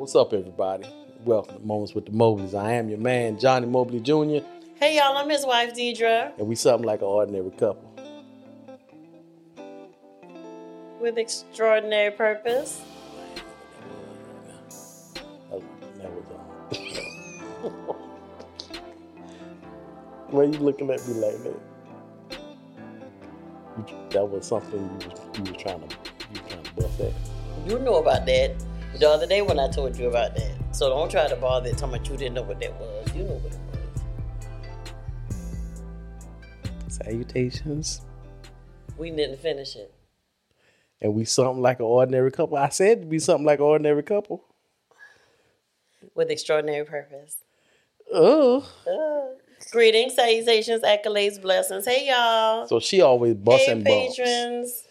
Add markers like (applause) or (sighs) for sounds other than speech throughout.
What's up, everybody? Welcome to Moments with the Mobleys. I am your man, Johnny Mobley Jr., Hey y'all, I'm his wife Deidre and we something like an ordinary couple. with extraordinary purpose. Oh, that was all. Why you looking at me like that? You, that was something you was, you was trying to you was trying to bust at. You know about that the other day when I told you about that. So don't try to bother talking about you didn't know what that was. You know what it was. Salutations. We didn't finish it. And we something like an ordinary couple. I said to be something like an ordinary couple. With extraordinary purpose. Oh. Uh, greetings, salutations, accolades, blessings. Hey y'all. So she always busting hey bumps.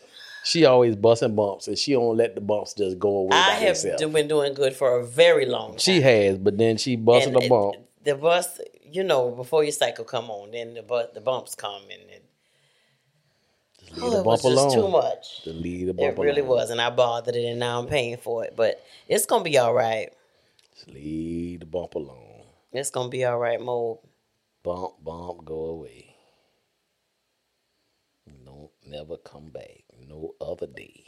She always busting bumps, and she don't let the bumps just go away I by have do- been doing good for a very long time. She has, but then she busting a bump. The bus, you know, before your cycle come on, then the bu- the bumps come and it, oh, Leave oh, the it was bump just alone. too much. To leave the bump It really alone. was, and I bothered it, and now I'm paying for it. But it's gonna be all right. Just leave the bump alone. It's gonna be all right, Mo. Bump, bump, go away. Don't never come back. No other day.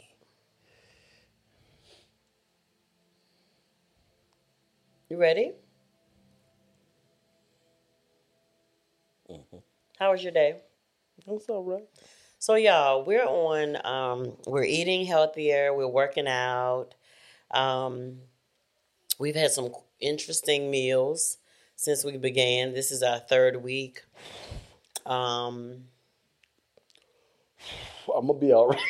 You ready? Mm-hmm. How was your day? That's all right. So y'all, we're on. Um, we're eating healthier. We're working out. Um, we've had some interesting meals since we began. This is our third week. Um, I'm gonna be all right.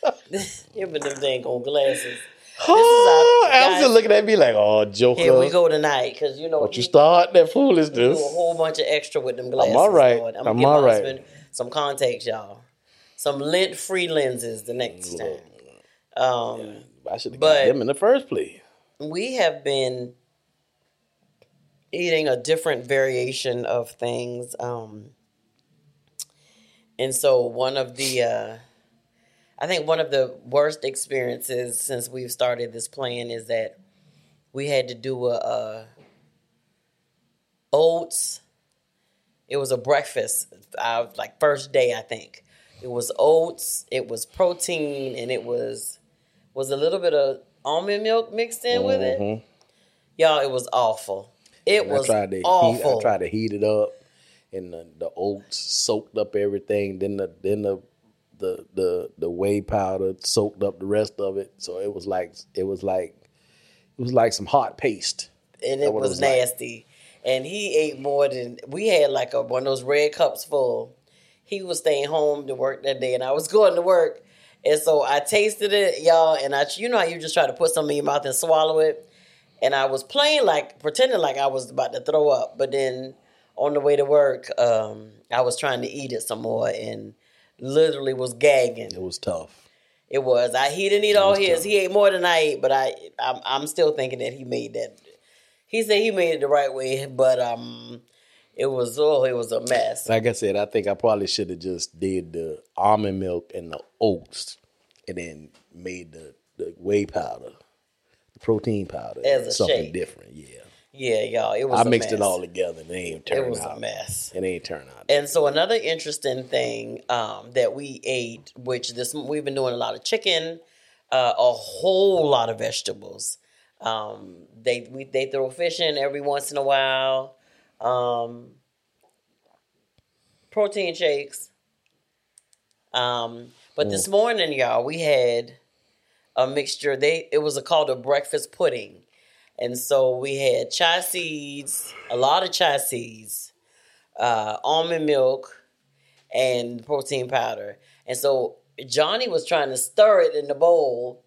(laughs) even them dang on glasses. (laughs) Oh, Al's looking at me like, oh, Joker. Here we go tonight, because you know But you start that foolishness. do a whole bunch of extra with them glasses. all right. Lord. I'm gonna give all my right. husband some contacts, y'all. Some lint-free lenses the next time. Um, I should have got them in the first place. we have been eating a different variation of things um and so one of the uh i think one of the worst experiences since we've started this plan is that we had to do a, a oats it was a breakfast uh, like first day i think it was oats it was protein and it was was a little bit of almond milk mixed in with it Mhm. Y'all, it was awful. It I was tried to heat, awful. I tried to heat it up, and the, the oats soaked up everything. Then the then the the the the whey powder soaked up the rest of it. So it was like it was like it was like some hot paste. and it what it was, was like. nasty. And he ate more than we had like a, one of those red cups full. He was staying home to work that day, and I was (laughs) going to work. And so I tasted it, y'all, and I, you know how you just try to put something in your mouth and swallow it. And I was playing like pretending like I was about to throw up, but then on the way to work, um, I was trying to eat it some more and literally was gagging. It was tough. It was. I he didn't eat all his. tough. He ate more than I ate, but I I'm, I'm still thinking that he made that. He said he made it the right way, but um, it was oh, it was a mess. Like I said, I think I probably should have just did the almond milk and the oats, and then made the the whey powder, the protein powder, As a something shake. different. Yeah, Yeah, y'all. It was. I mixed mess. it all together, and it ain't turned It was out. a mess. It ain't turned out. And so another interesting thing um, that we ate, which this we've been doing a lot of chicken, uh, a whole lot of vegetables. Um, they we they throw fish in every once in a while. Um, protein shakes. Um, but this morning, y'all, we had a mixture. They it was a, called a breakfast pudding, and so we had chia seeds, a lot of chia seeds, uh, almond milk, and protein powder. And so Johnny was trying to stir it in the bowl,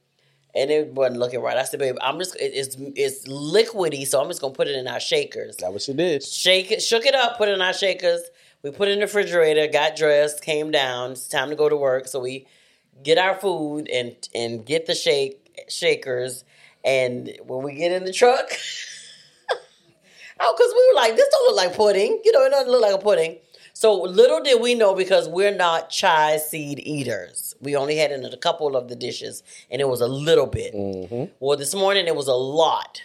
and it wasn't looking right. I said, "Babe, I'm just it- it's it's liquidy, so I'm just gonna put it in our shakers." That's what she did. shake it, shook it up, put it in our shakers. We put it in the refrigerator, got dressed, came down. It's time to go to work, so we get our food and and get the shake shakers. And when we get in the truck, (laughs) oh, because we were like, this don't look like pudding, you know, it doesn't look like a pudding. So little did we know because we're not chai seed eaters. We only had in a couple of the dishes, and it was a little bit. Mm-hmm. Well, this morning it was a lot,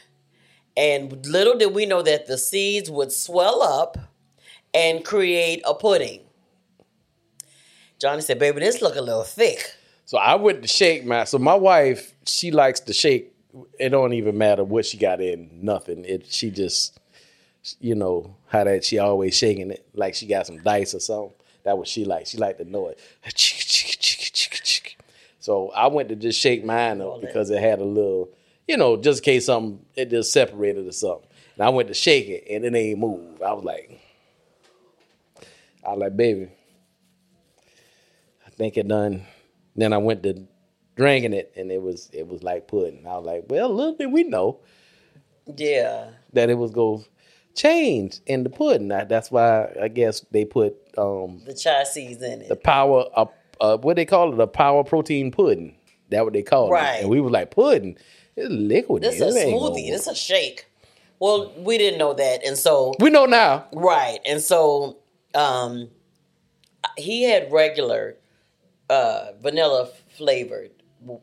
and little did we know that the seeds would swell up and create a pudding. Johnny said, "Baby, this look a little thick." So I went to shake my. So my wife, she likes to shake. It don't even matter what she got in. Nothing. It. She just, you know how that she always shaking it like she got some dice or something. That was she like. She like to know it. So I went to just shake mine up because it had a little, you know, just in case something it just separated or something. And I went to shake it and it ain't move. I was like, I was like, baby, I think it done. Then I went to drinking it and it was it was like pudding. I was like, well, little did we know Yeah, that it was go change in the pudding. That- That's why I guess they put um the chai seeds in it. the power uh, uh what they call it a power protein pudding. That what they call Right. it. And we were like pudding. It's liquid. This is a smoothie. This a shake. Well, we didn't know that, and so we know now. Right. And so um he had regular uh vanilla flavored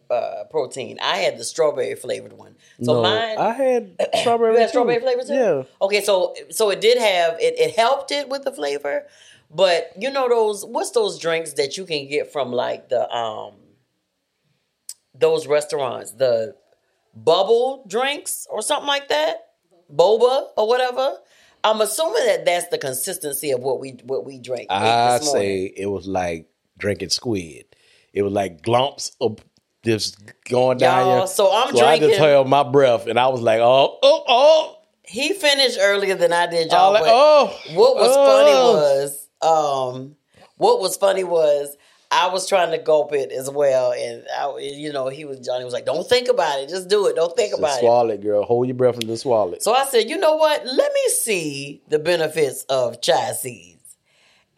uh protein. I had the strawberry flavored one. So no, mine I had strawberry. (coughs) you had too. strawberry flavor too? Yeah. Okay, so so it did have it it helped it with the flavor, but you know those what's those drinks that you can get from like the um those restaurants, the bubble drinks or something like that? Boba or whatever. I'm assuming that that's the consistency of what we what we drank. I say it was like drinking squid. It was like glumps of just going down Y'all, here. so I'm drinking. I just held my breath and I was like, oh, oh, oh. he finished earlier than I did, y'all. like, oh. What was oh. funny was, um, what was funny was I was trying to gulp it as well, and I, you know, he was Johnny was like, "Don't think about it, just do it. Don't think Just about it." swallow it, girl. Hold your breath and just swallow it. So I said, "You know what? Let me see the benefits of chai seeds."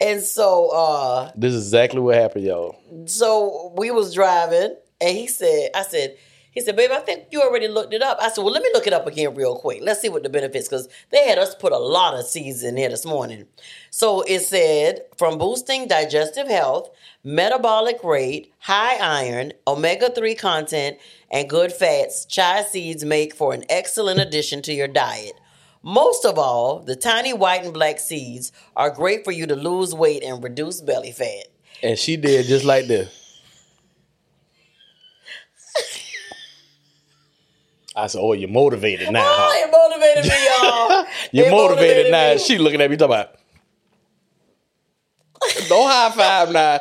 And so, uh, This is exactly what happened, y'all. so we was driving, and he said, "I said." He said, "Babe, I think you already looked it up." I said, "Well, let me look it up again real quick. Let's see what the benefits because they had us put a lot of seeds in here this morning." So it said, "From boosting digestive health, metabolic rate, high iron, omega three content, and good fats, chai seeds make for an excellent addition to your diet." Most of all, the tiny white and black seeds are great for you to lose weight and reduce belly fat. And she did just like this. I said, "Oh, you're motivated now, Oh, huh? it motivated me, y'all. (laughs) You're It motivated, now." me. She looking at me talking about. Don't high five now.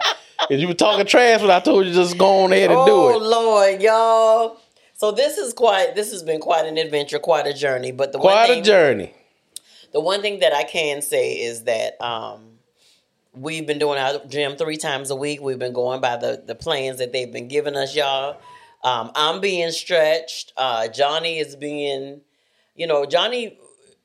Cause you were talking trash when I told you just go on ahead and oh do it. Oh Lord, y'all. So this is quite. This has been quite an adventure, quite a journey. But the one Quite thing, a journey. the one thing that I can say is that um, we've been doing our gym three times a week. We've been going by the the plans that they've been giving us, y'all. Um, I'm being stretched. Uh, Johnny is being, you know, Johnny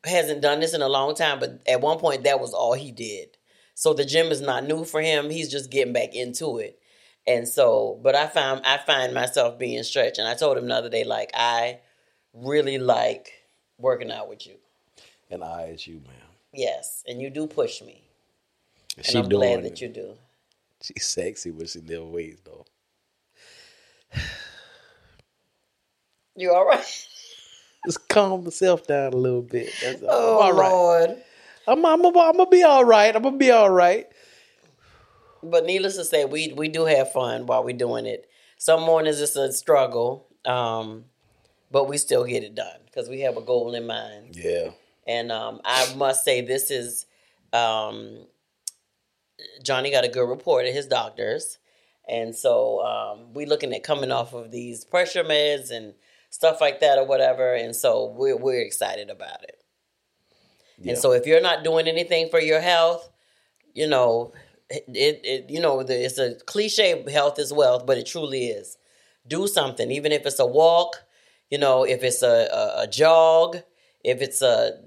hasn't done this in a long time, but at one point that was all he did. So the gym is not new for him. He's just getting back into it. And so, but I found I find myself being stretched. And I told him the other day, like, I really like working out with you. And I as you, man. Yes. And you do push me. And She I'm doing glad it. that you do. She's sexy, but she never weighs though. You all right? (laughs) Just calm myself down a little bit. That's all. Oh, all right. Lord. I'm, I'm, I'm, I'm gonna be all right. I'm gonna be all right. But needless to say, we we do have fun while we're doing it. Some mornings it's a struggle, um, but we still get it done because we have a goal in mind. Yeah. And um, I must say, this is um, Johnny got a good report at his doctor's, and so um, we looking at coming off of these pressure meds and stuff like that or whatever. And so we're we're excited about it. Yeah. And so if you're not doing anything for your health, you know, it, it you know, the, it's a cliche health is wealth, but it truly is. Do something, even if it's a walk, you know, if it's a, a, a jog, if it's a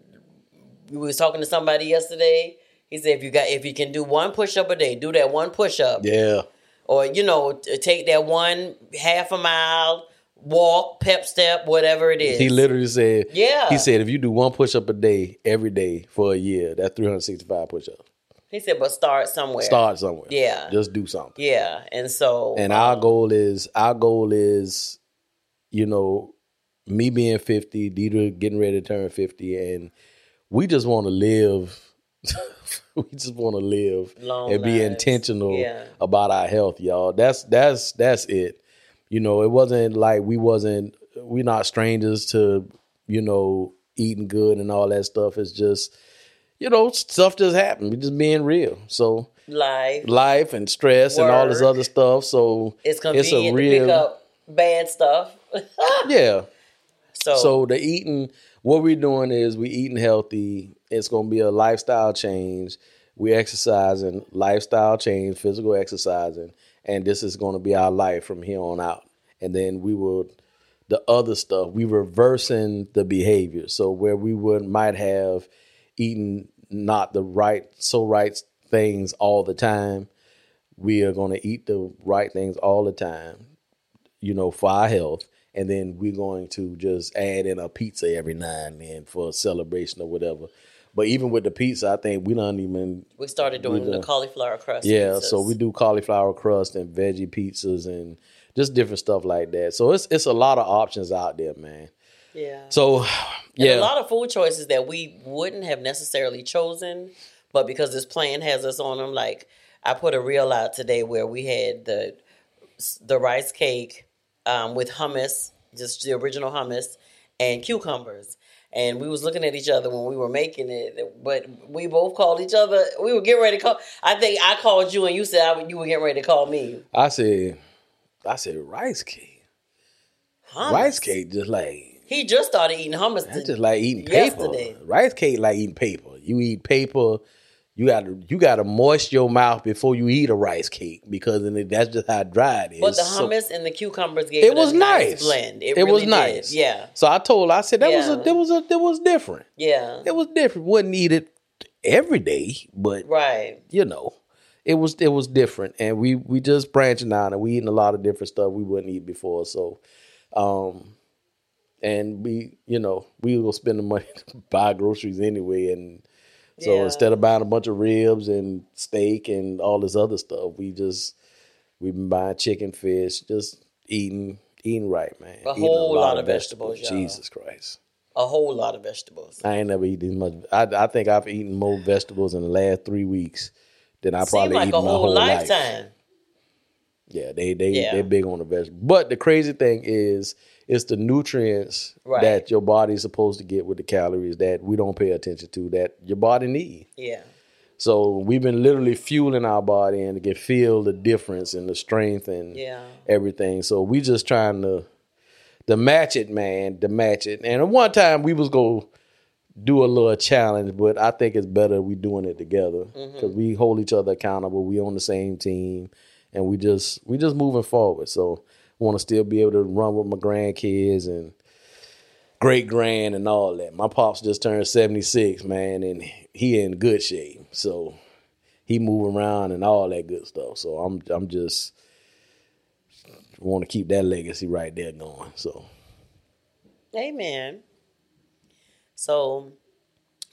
we was talking to somebody yesterday. He said if you got if you can do one push up a day, do that one push up. Yeah. Or, you know, t- take that one half a mile, walk, pep step, whatever it is. He literally said, Yeah. He said, if you do one push up a day every day for a year, that's 365 push ups. He said, but start somewhere. Start somewhere. Yeah. Just do something. Yeah, and so And our um, goal is our goal is, you know, me being fifty, Deidre getting ready to turn fifty, and we just want to live. (laughs) we just want to live Long and be lives. intentional Yeah. about our health, y'all. That's that's that's it. You know, it wasn't like we wasn't we're not strangers to, you know, eating good and all that stuff. It's just, you know, stuff just happened. We just being real. So life. life and stress and all this other stuff. So It's convenient to pick up bad stuff. (laughs) yeah. so, So the eating, what we're doing is we eating healthy. It's gonna be a lifestyle change. We exercising, lifestyle change, physical exercising, and this is gonna be our life from here on out. And then we will the other stuff, we reversing the behavior. So where we would might have eaten not the right so right things all the time, we are gonna eat the right things all the time you know, for our health. And then we're going to just add in a pizza every now and then for a celebration or whatever. But even with the pizza, I think we don't even we started doing we the cauliflower crust. yeah. pizzas. So we do cauliflower crust and veggie pizzas and just different stuff like that. So it's it's a lot of options out there, man. yeah. So And yeah, a lot of food choices that we wouldn't have necessarily chosen, but because this plan has us on them. Like I put a reel out today where we had the the rice cake um, with hummus, just the original hummus, and cucumbers. And we was looking at each other when we were making it, but we both called each other. We were getting ready to call. I think I called you, and you said I, you were getting ready to call me. I said, I said rice cake. Hummus. Rice cake just like He just started eating hummus. That's just like eating paper. Yesterday. Rice cake like eating paper. You eat paper. You got to you got to moist your mouth before you eat a rice cake because then it- that's just how dry it is. But the So- hummus and the cucumbers gave it it, was a nice, nice. blend. It, It, really was did. nice. Yeah, So I told. her, I said that was a that was a that was different. yeah, It was different. Wouldn't eat it every day, but right. you know, it was it was different, and we we just branching out and we eating a lot of different stuff we wouldn't eat before. So, um, and we you know we will spend the money (laughs) to buy groceries anyway, and so Yeah. instead of buying a bunch of ribs and steak and all this other stuff, we just we've been buying chicken, fish, just eating eating right, man. A Eating whole lot of vegetables, y'all. Jesus Christ. A whole lot of vegetables. I ain't never eaten as much. I, I think I've eaten more vegetables in the last three weeks than I probably like eaten a my whole, whole life. lifetime. Yeah, they they Yeah. they're big on the vegetables. But the crazy thing is, it's the nutrients Right. that your body's supposed to get with the calories that we don't pay attention to that your body need. Yeah, So we've been literally fueling our body and can feel the difference and the strength and yeah. everything. So we just trying to to match it, man, to match it. And at one time we was gonna do a little challenge, but I think it's better we doing it together mm-hmm. because we hold each other accountable. We on the same team, and we just we just moving forward. So want to still be able to run with my grandkids and great grand and all that. My pops just turned seventy six, man, and he in good shape. So he move around and all that good stuff. So I'm I'm just want to keep that legacy right there going. So Amen. So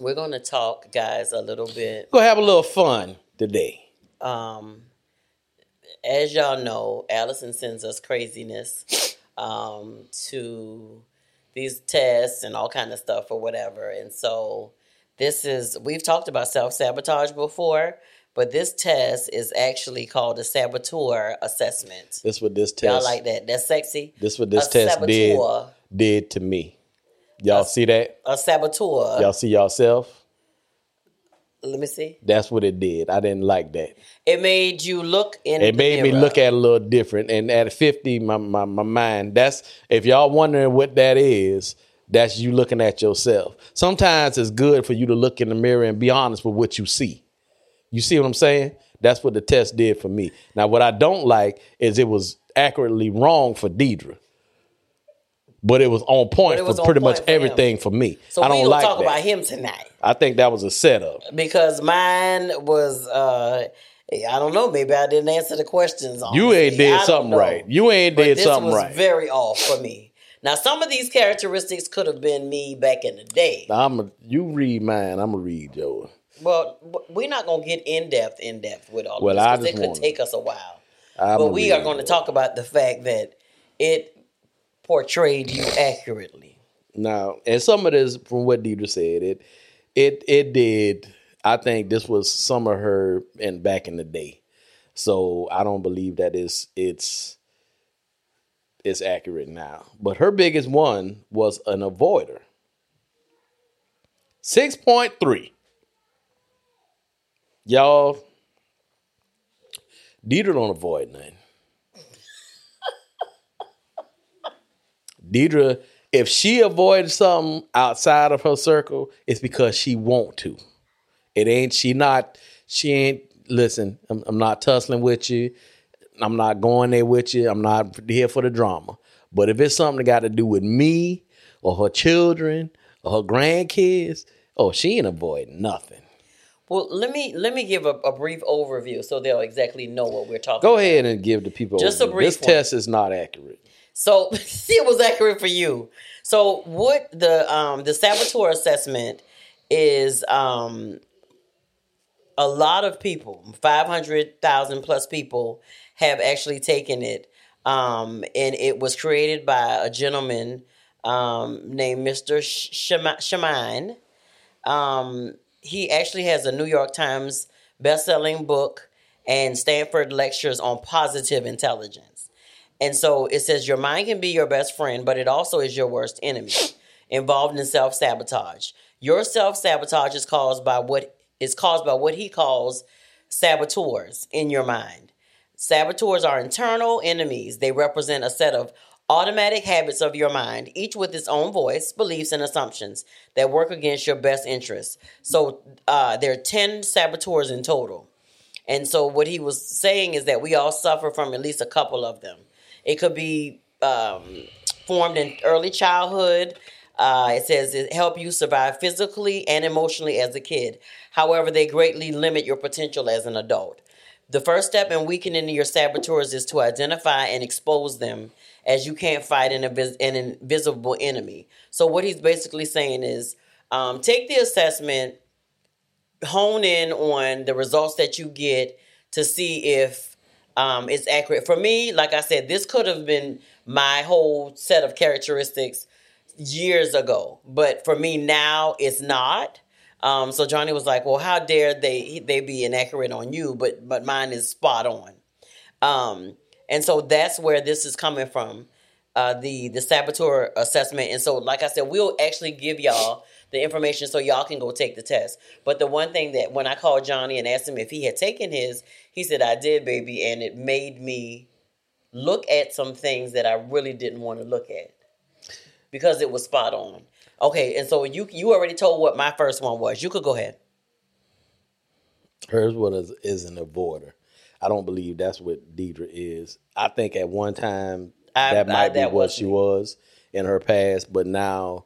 we're gonna talk, guys, a little bit. go have a little fun today. Um, as y'all know, Allison sends us craziness um, to these tests and all kind of stuff or whatever. And so this is we've talked about self sabotage before, but this test is actually called a saboteur assessment. This what this test. Y'all like that? That's sexy. This what this a test did saboteur. did to me. Y'all see that? A saboteur. Y'all see yourself? Let me see. That's what it did. I didn't like that. It made you look in. It made me look at it a little different. And at 50, my, my, my mind, that's, if y'all wondering what that is, that's you looking at yourself. Sometimes it's good for you to look in the mirror and be honest with what you see. You see what I'm saying? That's what the test did for me. Now, what I don't like is it was accurately wrong for Deidre. But it was on point was for on pretty point much for him. everything for me. So I we don't like talk that. about him tonight I think that was a setup. because mine was. uh I don't know. Maybe I didn't answer the questions. You ain't did something right. You ain't But did this something was right. very off for me. Now, some of these characteristics could have been me back in the day. I'm a, you read mine. I'm gonna read yours. Well, we're not gonna get in depth, in depth with all Well, of this I 'cause it could wanna- take us a while. I but we are going to talk about the fact that it portrayed you accurately. Now, and some of this from what Deidre said, it it it did. I think this was some of her and back in the day. So I don't believe that it's it's it's accurate now. But her biggest one was an avoider. 6.3. Y'all, Deidre don't avoid nothing. Deidre, if she avoids something outside of her circle, it's because she want to. It ain't she not she ain't listen, I'm, I'm not tussling with you. I'm not going there with you. I'm not here for the drama. But if it's something that got to do with me or her children or her grandkids, oh, she ain't avoiding nothing. Well, let me let me give a, a brief overview so they'll exactly know what we're talking. Go about. ahead and give the people Just a brief This one. test is not accurate. So (laughs) it was accurate for you. So what the um the saboteur assessment is um a lot of people, five hundred thousand plus people have actually taken it. Um and it was created by a gentleman um named Mr. Shema- Chamine. Um he actually has a New York Times best-selling book and Stanford lectures on positive intelligence. And so it says your mind can be your best friend, but it also is your worst enemy, involved in self sabotage. Your self sabotage is caused by what is caused by what he calls saboteurs in your mind. Saboteurs are internal enemies. They represent a set of automatic habits of your mind, each with its own voice, beliefs, and assumptions that work against your best interests. So uh, there are 10 saboteurs in total. And so what he was saying is that we all suffer from at least a couple of them. It could be um, formed in early childhood. Uh, it says it help you survive physically and emotionally as a kid. However, they greatly limit your potential as an adult. The first step in weakening your saboteurs is to identify and expose them, as you can't fight an, invis- an invisible enemy. So what he's basically saying is, um, take the assessment, hone in on the results that you get to see if um, it's accurate. For me, like I said, this could have been my whole set of characteristics years ago, but for me now, it's not. Um, so Johnny was like, "Well, how dare they they be inaccurate on you?" But but mine is spot on. Um, and so that's where this is coming from, uh, the the saboteur assessment. And so, like I said, we'll actually give y'all the information so y'all can go take the test. But the one thing that when I called Johnny and asked him if he had taken his, he said I did, baby, and it made me look at some things that I really didn't want to look at because it was spot on. Okay, and so you you already told what my first one was. You could go ahead. Hers was is an avoider. I don't believe that's what Deidre is. I think at one time I- that I- might be that what she me. was in her past, but now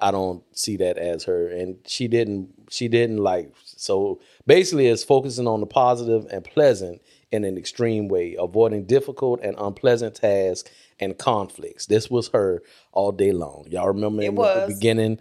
I don't see that as her. And she didn't. She didn't like. So basically, it's focusing on the positive and pleasant in an extreme way, avoiding difficult and unpleasant tasks and conflicts. This was her all day long. Y'all remember It in was. the beginning?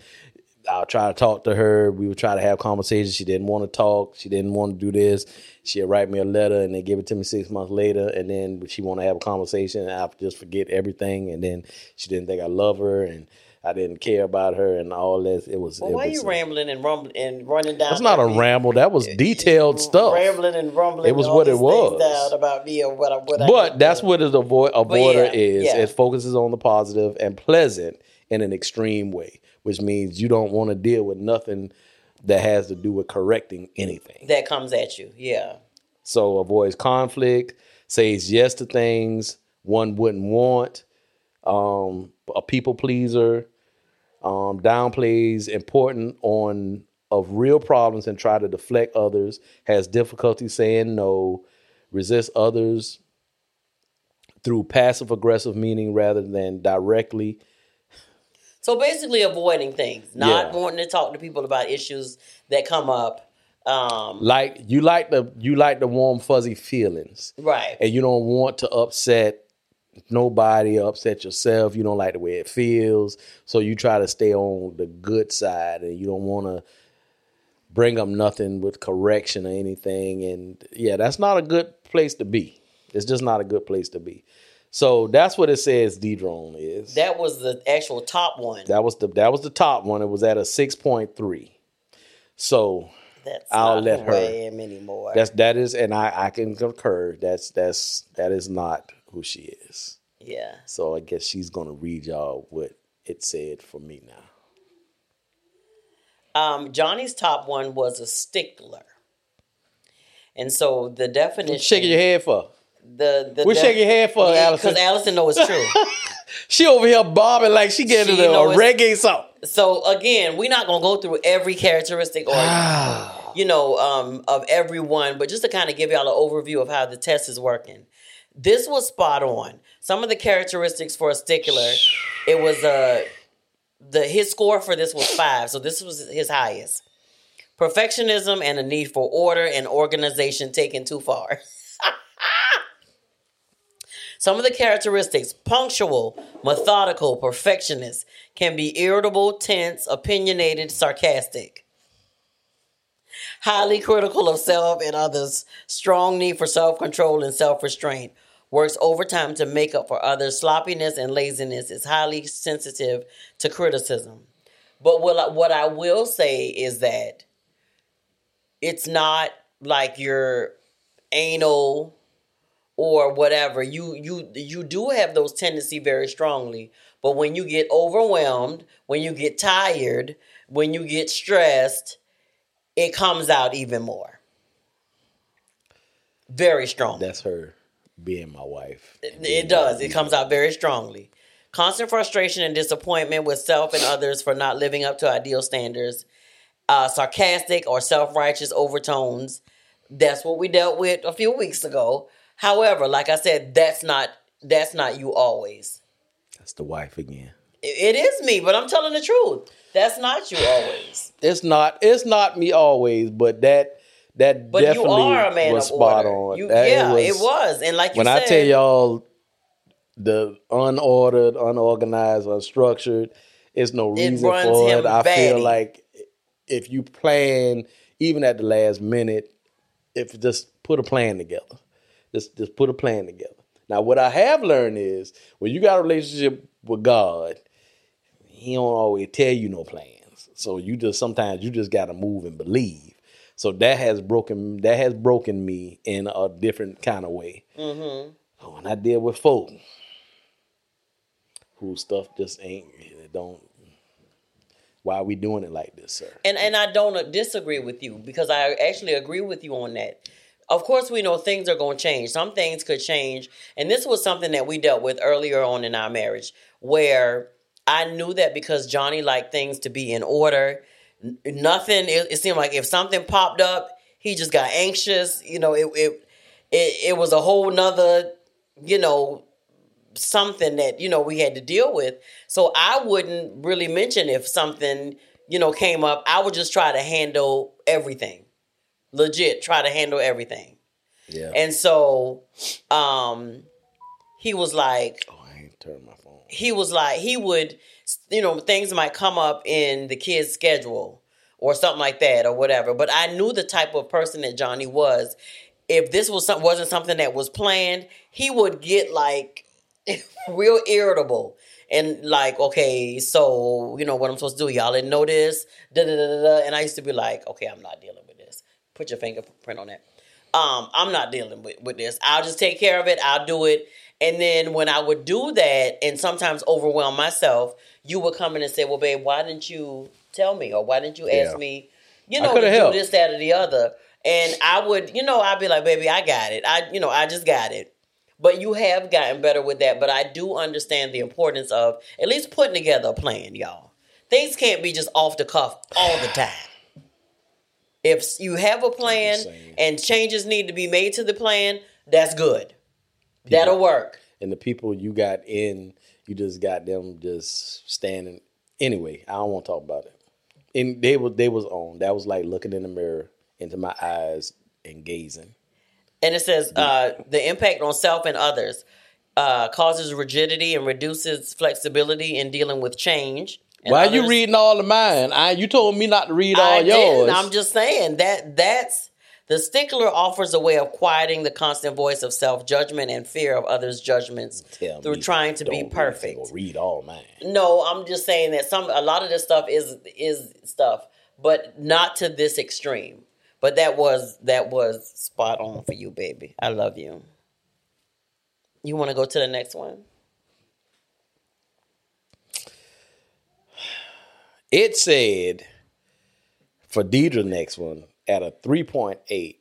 I'll try to talk to her. We would try to have conversations. She didn't want to talk. She didn't want to do this. She'd write me a letter and then give it to me six months later. And then she want to have a conversation. And I just forget everything. And then she didn't think I love her and I didn't care about her and all this. It was. Well, it why are was, you rambling and rumbling and running down? That's not a every- ramble. That was detailed stuff. Rambling and rumbling. It was what it was. About me or what I what But did. that's what an avoid avoider yeah, is. yeah. It focuses on the positive and pleasant in an extreme way, which means you don't want to deal with nothing that has to do with correcting anything. that comes at you. Yeah. So avoids conflict, says yes to things one wouldn't want, um, a people pleaser, um, downplays important on of real problems and try to deflect others, has difficulty saying no, resists others through passive aggressive meaning rather than directly. So basically, avoiding things, not Yeah. wanting to talk to people about issues that come up. Um, Like you like the you like the warm fuzzy feelings. right. and you don't want to upset nobody, upset yourself. You don't like the way it feels, so you try to stay on the good side, and you don't want to bring up nothing with correction or anything. And yeah, that's not a good place to be. It's just not a good place to be. So that's what it says Dedrone is. That was the actual top one. That was the that was the top one. It was at a six point three. So That's I'll let her. I am anymore. that's that is, and I I can concur. That's that's that is not who she is. yeah. So I guess she's gonna read y'all what it said for me now. Um, Johnny's top one was a stickler. And so the definition Shaking your head for? the the What shaking your head for, Allison? Because Allison knows it's true. (laughs) She over here bobbing like she getting She a, a reggae song. so again, we're not gonna go through every characteristic or you know um, of everyone, but just to kind of give y'all an overview of how the test is working. This was spot on. Some of the characteristics for a stickler, it was uh, the his score for this was five, so this was his highest. Perfectionism and a need for order and organization taken too far. (laughs) Some of the characteristics punctual, methodical, perfectionist, can be irritable, tense, opinionated, sarcastic. Highly critical of self and others, strong need for self control and self restraint. Works overtime to make up for others' sloppiness and laziness. Is highly sensitive to criticism. But what I, will say is that it's not like you're anal or whatever. You you you do have those tendency very strongly. But when you get overwhelmed when you get tired when you get stressed it comes out even more. Very strong. That's her being my wife. it, it does. It comes out very strongly. Constant frustration and disappointment with self and others for not living up to ideal standards uh, sarcastic or self-righteous overtones. That's what we dealt with a few weeks ago. However like i said that's not that's not you always. That's the wife again. it, it is me but i'm telling the truth. That's not you always. It's not. It's not me always, but that that but you are a man was of spot order on. You- yeah it was. and like you when said I tell y'all the unordered, unorganized, unstructured, it's no reason runs for it. I batty. feel like if you plan, even at the last minute, if just put a plan together, just just put a plan together. Now, what I have learned is when you got a relationship with God, He don't always tell you no plans. So you just sometimes you just got to move and believe. So that has broken that has broken me in a different kind of way. Mm-hmm. When I deal with folk whose stuff just ain't it don't. Why are we doing it like this, sir? and and I don't disagree with you because I actually agree with you on that. Of course, we know things are going to change. Some things could change, and this was something that we dealt with earlier on in our marriage, where I knew that because Johnny liked things to be in order. Nothing. It, it seemed like if something popped up, he just got anxious. You know, it it it, it was a whole nother, you know, something that you know we had to deal with so i wouldn't really mention if something you know came up i would just try to handle everything legit try to handle everything Yeah. and so um he was like oh, I ain't turned my phone. he was like he would you know things might come up in the kid's schedule or something like that or whatever. But i knew the type of person that johnny was. If this was some, wasn't something that was planned he would get like (laughs) real irritable and like okay so you know what i'm supposed to do? Y'all didn't know this? Da, da, da, and i used to be like okay i'm not dealing with this. Put your fingerprint on that. Um, I'm not dealing with, with this. I'll just take care of it. I'll do it. And then when I would do that and sometimes overwhelm myself, you would come in and say, Well, babe, why didn't you tell me? Or why didn't you ask Yeah. me, you know, to coulda do this, that, or the other? And I would, you know, I'd be like, baby, I got it. I, you know, I just got it. But you have gotten better with that. But I do understand the importance of at least putting together a plan, y'all. Things can't be just off the cuff all the time. If you have a plan and changes need to be made to the plan, that's good. That'll work. and the people you got in, you just got them just standing. Anyway, I don't want to talk about it. And they was they was on. That was like looking in the mirror into my eyes and gazing. And it says uh, the impact on self and others uh, causes rigidity and reduces flexibility in dealing with change Why you reading all of mine? I you told me not to read all I yours. didn't. I'm just saying that that's the stickler offers a way of quieting the constant voice of self judgment and fear of others' judgments Tell through trying to be perfect. Read all mine. No, I'm just saying that some a lot of this stuff is is stuff, but not to this extreme. But that was that was spot on for you, baby. I love you. You want to go to the next one? It said for Deidre next one at a 3.8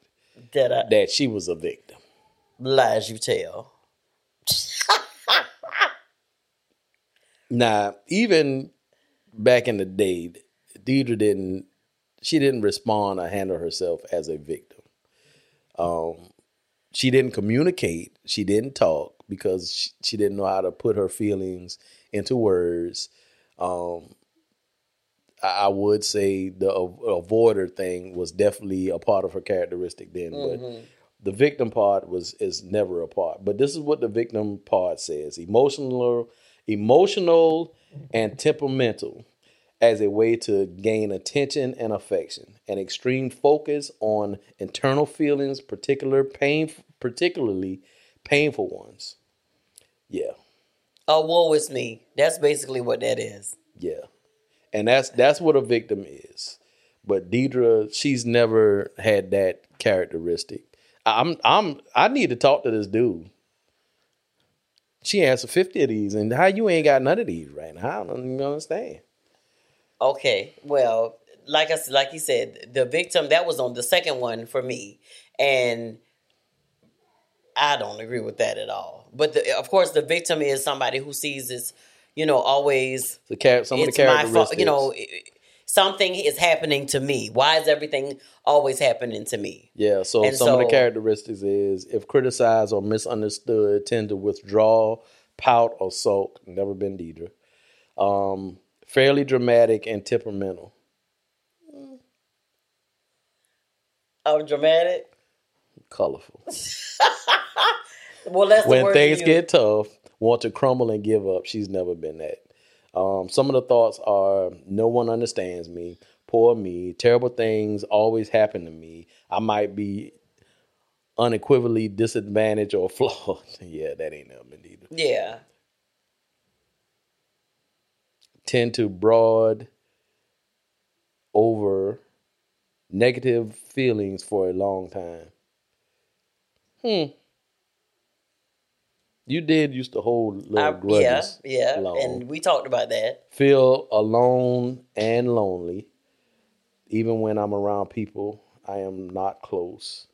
That I that she was a victim. lies you tell. (laughs) Now, even back in the day, Deidre didn't she didn't respond or handle herself as a victim. Um, she didn't communicate. She didn't talk because she, she didn't know how to put her feelings into words. Um, I, would say the avoider thing was definitely a part of her characteristic then, but mm-hmm. the victim part was is never a part. But this is what the victim part says: emotional, emotional, and temperamental as a way to gain attention and affection, an extreme focus on internal feelings, particular pain, particularly painful ones. Yeah, Oh, woe is me. That's basically what that is. yeah, and that's that's what a victim is. But Deidre, she's never had that characteristic. I'm I'm I need to talk to this dude. She answered fifty of these, and how you ain't got none of these right now? I don't even understand. Okay, well, like I like you said, the victim that was on the second one for me, and I don't agree with that at all. But the, of course, the victim is somebody who sees this, you know, always The char- some of the it's my characteristics, fault. You know, something is happening to me. Why is everything always happening to me? Yeah, so And some of the characteristics is if criticized or misunderstood, tend to withdraw, pout, or sulk. Never been Deidre. Um, fairly dramatic and temperamental. Oh, dramatic. Colorful. (laughs) Well, that's the when word things get tough, want to crumble and give up. She's never been that. Um, some of the thoughts are no one understands me, poor me, terrible things always happen to me. I might be unequivocally disadvantaged or (laughs) flawed. yeah, that ain't never been either. Yeah. Tend to broad over negative feelings for a long time. Hmm. You did used to hold little I, yeah, yeah, long. and we talked about that. feel alone and lonely. Even when I'm around people, I am not close.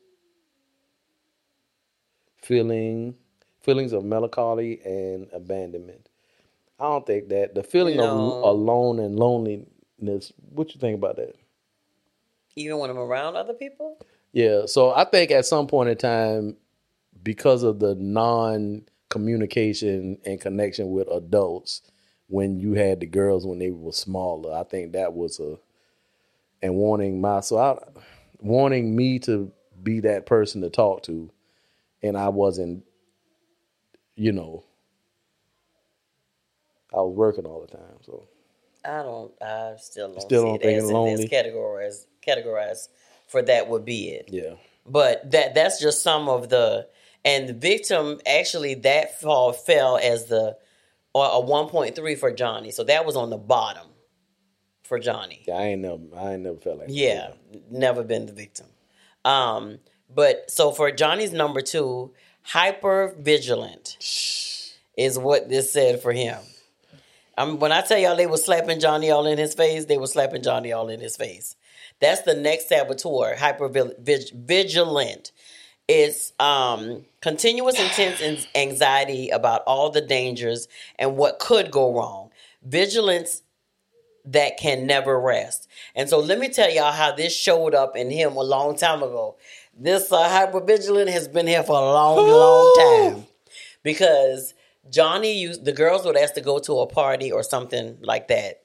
Feeling feelings of melancholy and abandonment. I don't think that the feeling No. of alone and loneliness. What you think about that? Even when I'm around other people. Yeah, so I think at some point in time, because of the non communication and connection with adults, when you had the girls when they were smaller, I think that was a and wanting my so I wanting me to be that person to talk to, and I wasn't, you know, I was working all the time, so I don't. I still don't. Still see don't it think as lonely? categorized. Categorized for that would be it. yeah, But that that's just some of the and the victim actually that fall fell as the or a one point three for Johnny. So that was on the bottom for Johnny. I ain't never, I ain't never felt like that. Yeah, never been the victim. Um, but so for Johnny's number two, hyper vigilant is what this said for him. Um, when I tell y'all they were slapping Johnny all in his face, they were slapping Johnny all in his face. That's the next saboteur, hyper vigilant. It's um, continuous intense anxiety about all the dangers and what could go wrong. Vigilance that can never rest. And so let me tell y'all how this showed up in him a long time ago. This uh, hypervigilant has been here for a long, long time because Johnny used the girls would ask to go to a party or something like that.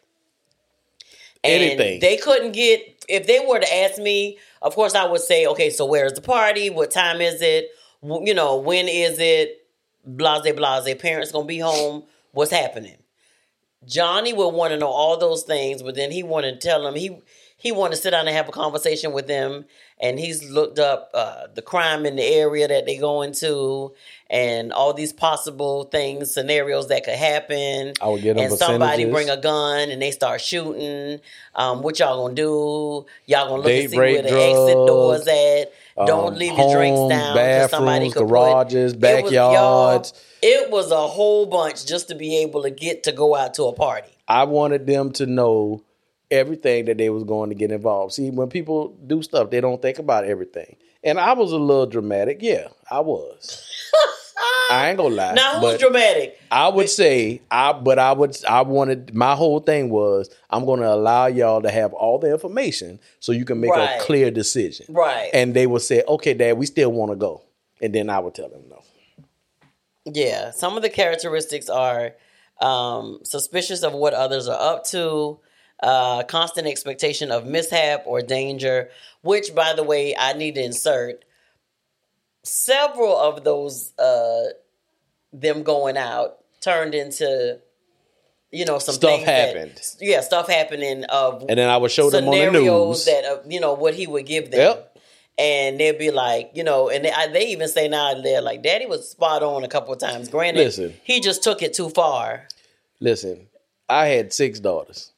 And Anything. they couldn't get if they were to ask me, of course I would say, okay, so where's the party? What time is it? You know, when is it? Blase blase. Parents gonna be home. What's happening? Johnny would want to know all those things, but then he wanted to tell them he he wanted to sit down and have a conversation with them. And he's looked up uh, the crime in the area that they go into, and all these possible things, scenarios that could happen. I would get them and somebody percentages. bring a gun and they start shooting. Um, what y'all gonna do? Y'all gonna look Date and see where the exit doors at. Don't um, leave your drinks down down. 'cause somebody could put- garages, It was- It was a whole bunch just to be able to get to go out to a party. I wanted them to know everything that they was going to get involved. See, when people do stuff, they don't think about everything. And I was a little dramatic. Yeah, I was. (laughs) I ain't gonna lie. Now who's dramatic? I would say I, but I would. I wanted my whole thing was I'm to allow y'all to have all the information so you can make Right. a clear decision. Right. And they would say, "Okay, Dad, we still want to go," and then I would tell them no. Yeah, some of the characteristics are um, suspicious of what others are up to, uh, constant expectation of mishap or danger, which, by the way, I need to insert several of those, uh, them going out turned into, you know, some Stuff things that- happened. yeah, stuff happening of And then I would show them on the news. that uh, you know what he would give them. Yep. And they'd be like, you know, and they, I, they even say now they're like, "Daddy was spot on a couple of times." Granted, Listen. he just took it too far. Listen, I had six daughters.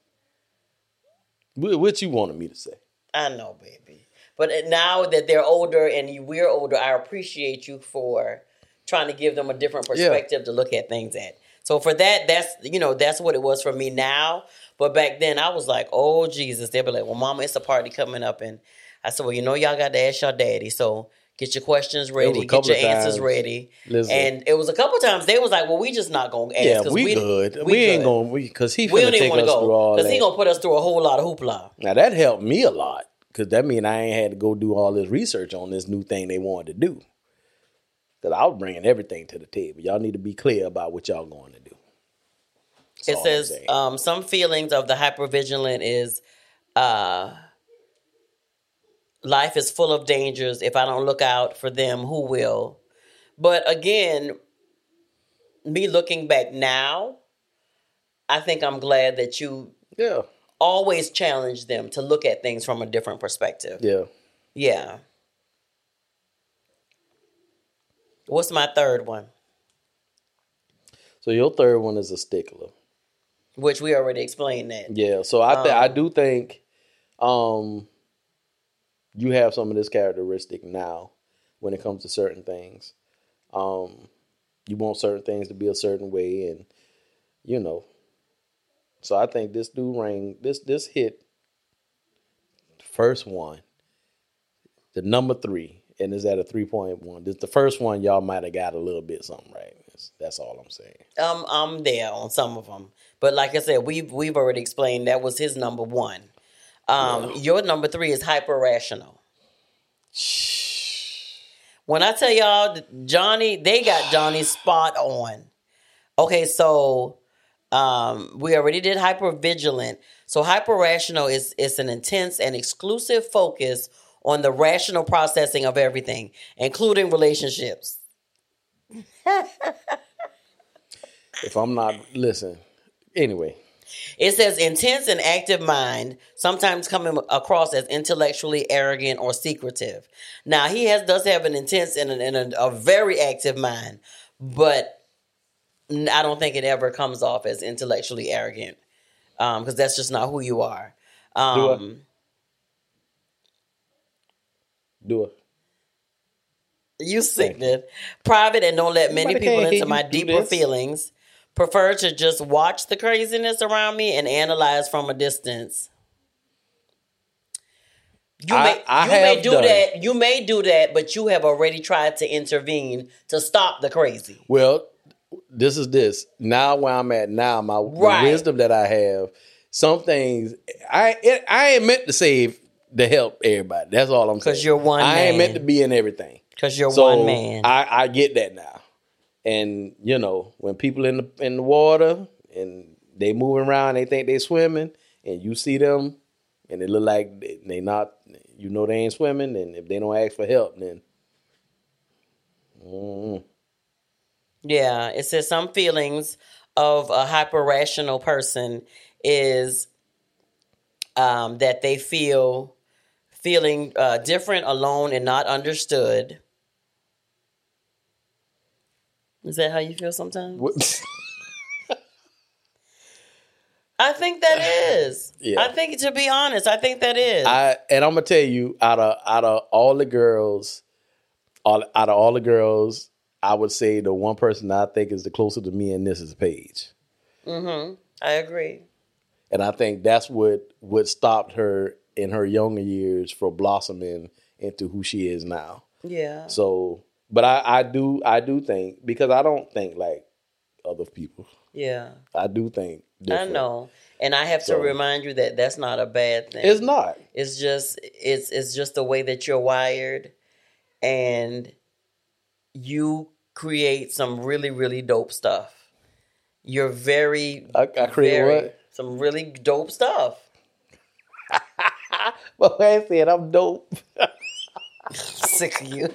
Wh- What you wanted me to say? I know, baby. But uh, now that they're older and we're older, I appreciate you for trying to give them a different Yeah. perspective to look at things at. So for that, that's you know that's what it was for me now. But back then, I was like, "Oh Jesus!" They'd be like, "Well, Mama, it's a party coming up," and I said, "Well, you know, y'all got to ask your daddy, so get your questions ready, get your answers times. ready." Listen. And it was a couple times they was like, "Well, we just not gonna ask Yeah, 'cause we, good. We, ain't good. gonna we because he we don't even take want us to go because he gonna put us through a whole lot of hoopla." now that helped me a lot because that mean I ain't had to go do all this research on this new thing they wanted to do. Because I was bringing everything to the table. Y'all need to be clear about what y'all going to do. That's it says um, some feelings of the hypervigilant is uh, life is full of dangers. If I don't look out for them, who will? But again, me looking back now, I think I'm glad that you yeah, always challenge them to look at things from a different perspective. yeah. Yeah. What's my third one? So your third one is a stickler. Which we already explained that. Yeah, so I th- I Um, do think um you have some of this characteristic now when it comes to certain things. Um you want certain things to be a certain way and you know. So I think this do ring this this hit first one. The number 3 and is at a 3.1. This the first one y'all might have got a little bit something right. That's, that's all I'm saying. Um, I'm there on some of them, but like I said, we've we've already explained that was his number one. Um, your number three is hyper rational. When I tell y'all, Johnny, they got Johnny (sighs) spot on. Okay, so um, we already did hyper vigilant. So hyper rational is is an intense and exclusive focus on the rational processing of everything, including relationships. If I'm not listen. Anyway, It says intense and active mind, sometimes coming across as intellectually arrogant or secretive. Now he has does have an intense and, an, and a, a very active mind, but I don't think it ever comes off as intellectually arrogant because that's just not who you are. Um, do it. you sickening. Private and don't let many Nobody people into my deeper this. feelings. Prefer to just watch the craziness around me and analyze from a distance. You I- may I you may do done. that. You may do that, but you have already tried to intervene to stop the crazy. Well, this is this. Now where I'm at now, my Right. wisdom that I have, some things I it, I ain't meant to save to help everybody. That's all I'm saying. 'Cause you're one man. I ain't meant to be in everything. Because you're So one man. I, I get that now. And you know, when people in the in the water and they moving around, they think they swimming, and you see them and it look like they, not you know they ain't swimming, and if they don't ask for help, then mm, Yeah, it says some feelings of a hyper rational person is um, that they feel feeling uh, different, alone, and not understood. Is that how you feel sometimes? (laughs) I think that is. Yeah. I think to be honest, I think that is. I and I'm gonna tell you, out of out of all the girls, all out of all the girls, I would say the one person I think is the closer to me in this is Paige. Mm-hmm. I agree. And I think that's what what stopped her in her younger years from blossoming into who she is now. Yeah. So, but I, I do I do think because I don't think like other people. Yeah. I do think I know. And I have So- to remind you that that's not a bad thing. It's not. It's just it's it's just the way that you're wired and you create some really really dope stuff. You're very I, I create very what? some really dope stuff. (laughs) But I said I'm dope. (laughs) Sick of you.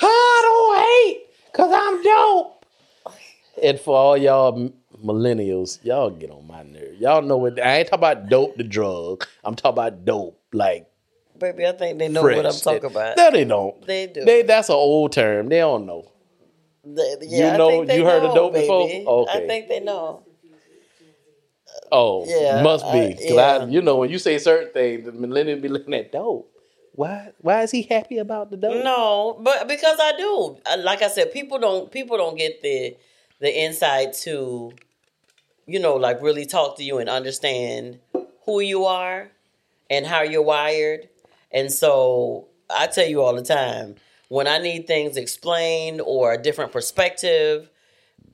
I don't hate because I'm dope. And for all y'all millennials, y'all get on my nerve. Y'all know what I ain't talking about dope the drug. I'm talking about dope like Baby, I think they know fresh. what I'm talking about. No, they don't. They do. They that's an old term. They don't know. They- yeah, I know- think they you heard of know, dope before? Okay. I think they know. Oh, Yeah, must be. I- 'Cause I, yeah. you know, when you say certain things, the millennials be looking at dope. Why? Why is he happy about the dope? No, but because I do. Uh, Like I said, people don't people don't get the the insight to, you know, like really talk to you and understand who you are and how you're wired. And so I tell you all the time when I need things explained or a different perspective,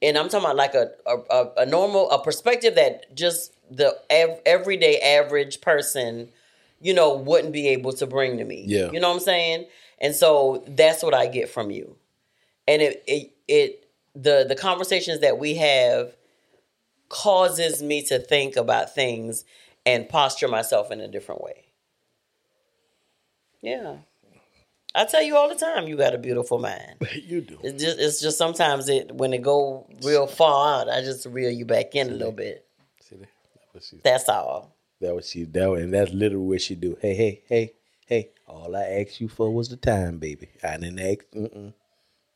and I'm talking about like a a, a, normal a perspective that just the ev- everyday average person you know, wouldn't be able to bring to me. Yeah. You know what I'm saying? And so that's what I get from you. And it it it the the conversations that we have causes me to think about things and posture myself in a different way. Yeah. I tell you all the time you got a beautiful mind. (laughs) you do. It's just it's just sometimes it when it go real far out, I just reel you back in a little bit. See that? That. That's all. That was she. That was, and that's literally what she do. Hey, hey, hey, hey. All I asked you for was the time, baby. I didn't ask. Mm-mm.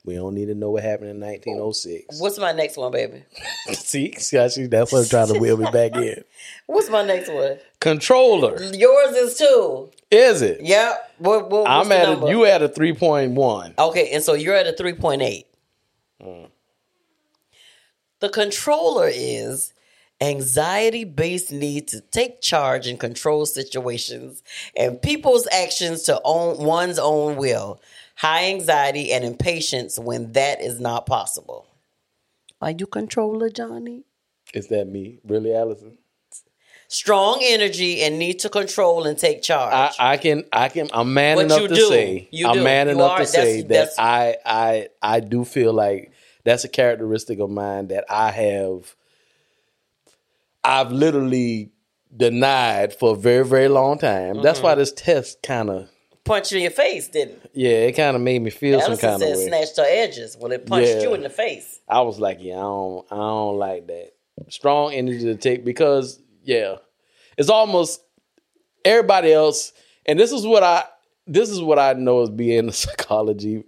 We don't need to know what happened in 1906. What's my next one, baby? (laughs) see, see how she? That's what trying to wheel me back in. (laughs) What's my next one? Controller, Yours is two. is it? Yep. What, what, I'm at number? a, you at a three point one. Okay, and so you're at a 3.8. Mm. The controller is anxiety based need to take charge and control situations and people's actions to own one's own will. High anxiety and impatience when that is not possible. Are you controller, Johnny? Is that me? Really, Allison? Strong energy and need to control and take charge. I, I can I can I'm man What enough to do. say You I'm do. man You enough are. to say That's- that I I I do feel like that's a characteristic of mine that I have I've literally denied for a very very long time. That's Mm-hmm. why this test kind of Punched you in your face, didn't it? yeah it kind of made me feel some kind of said way. snatched her edges. Well, it punched Yeah. you in the face. I was like yeah I don't I don't like that strong energy to take because yeah it's almost everybody else and this is what i this is what i know as being (laughs) a psychology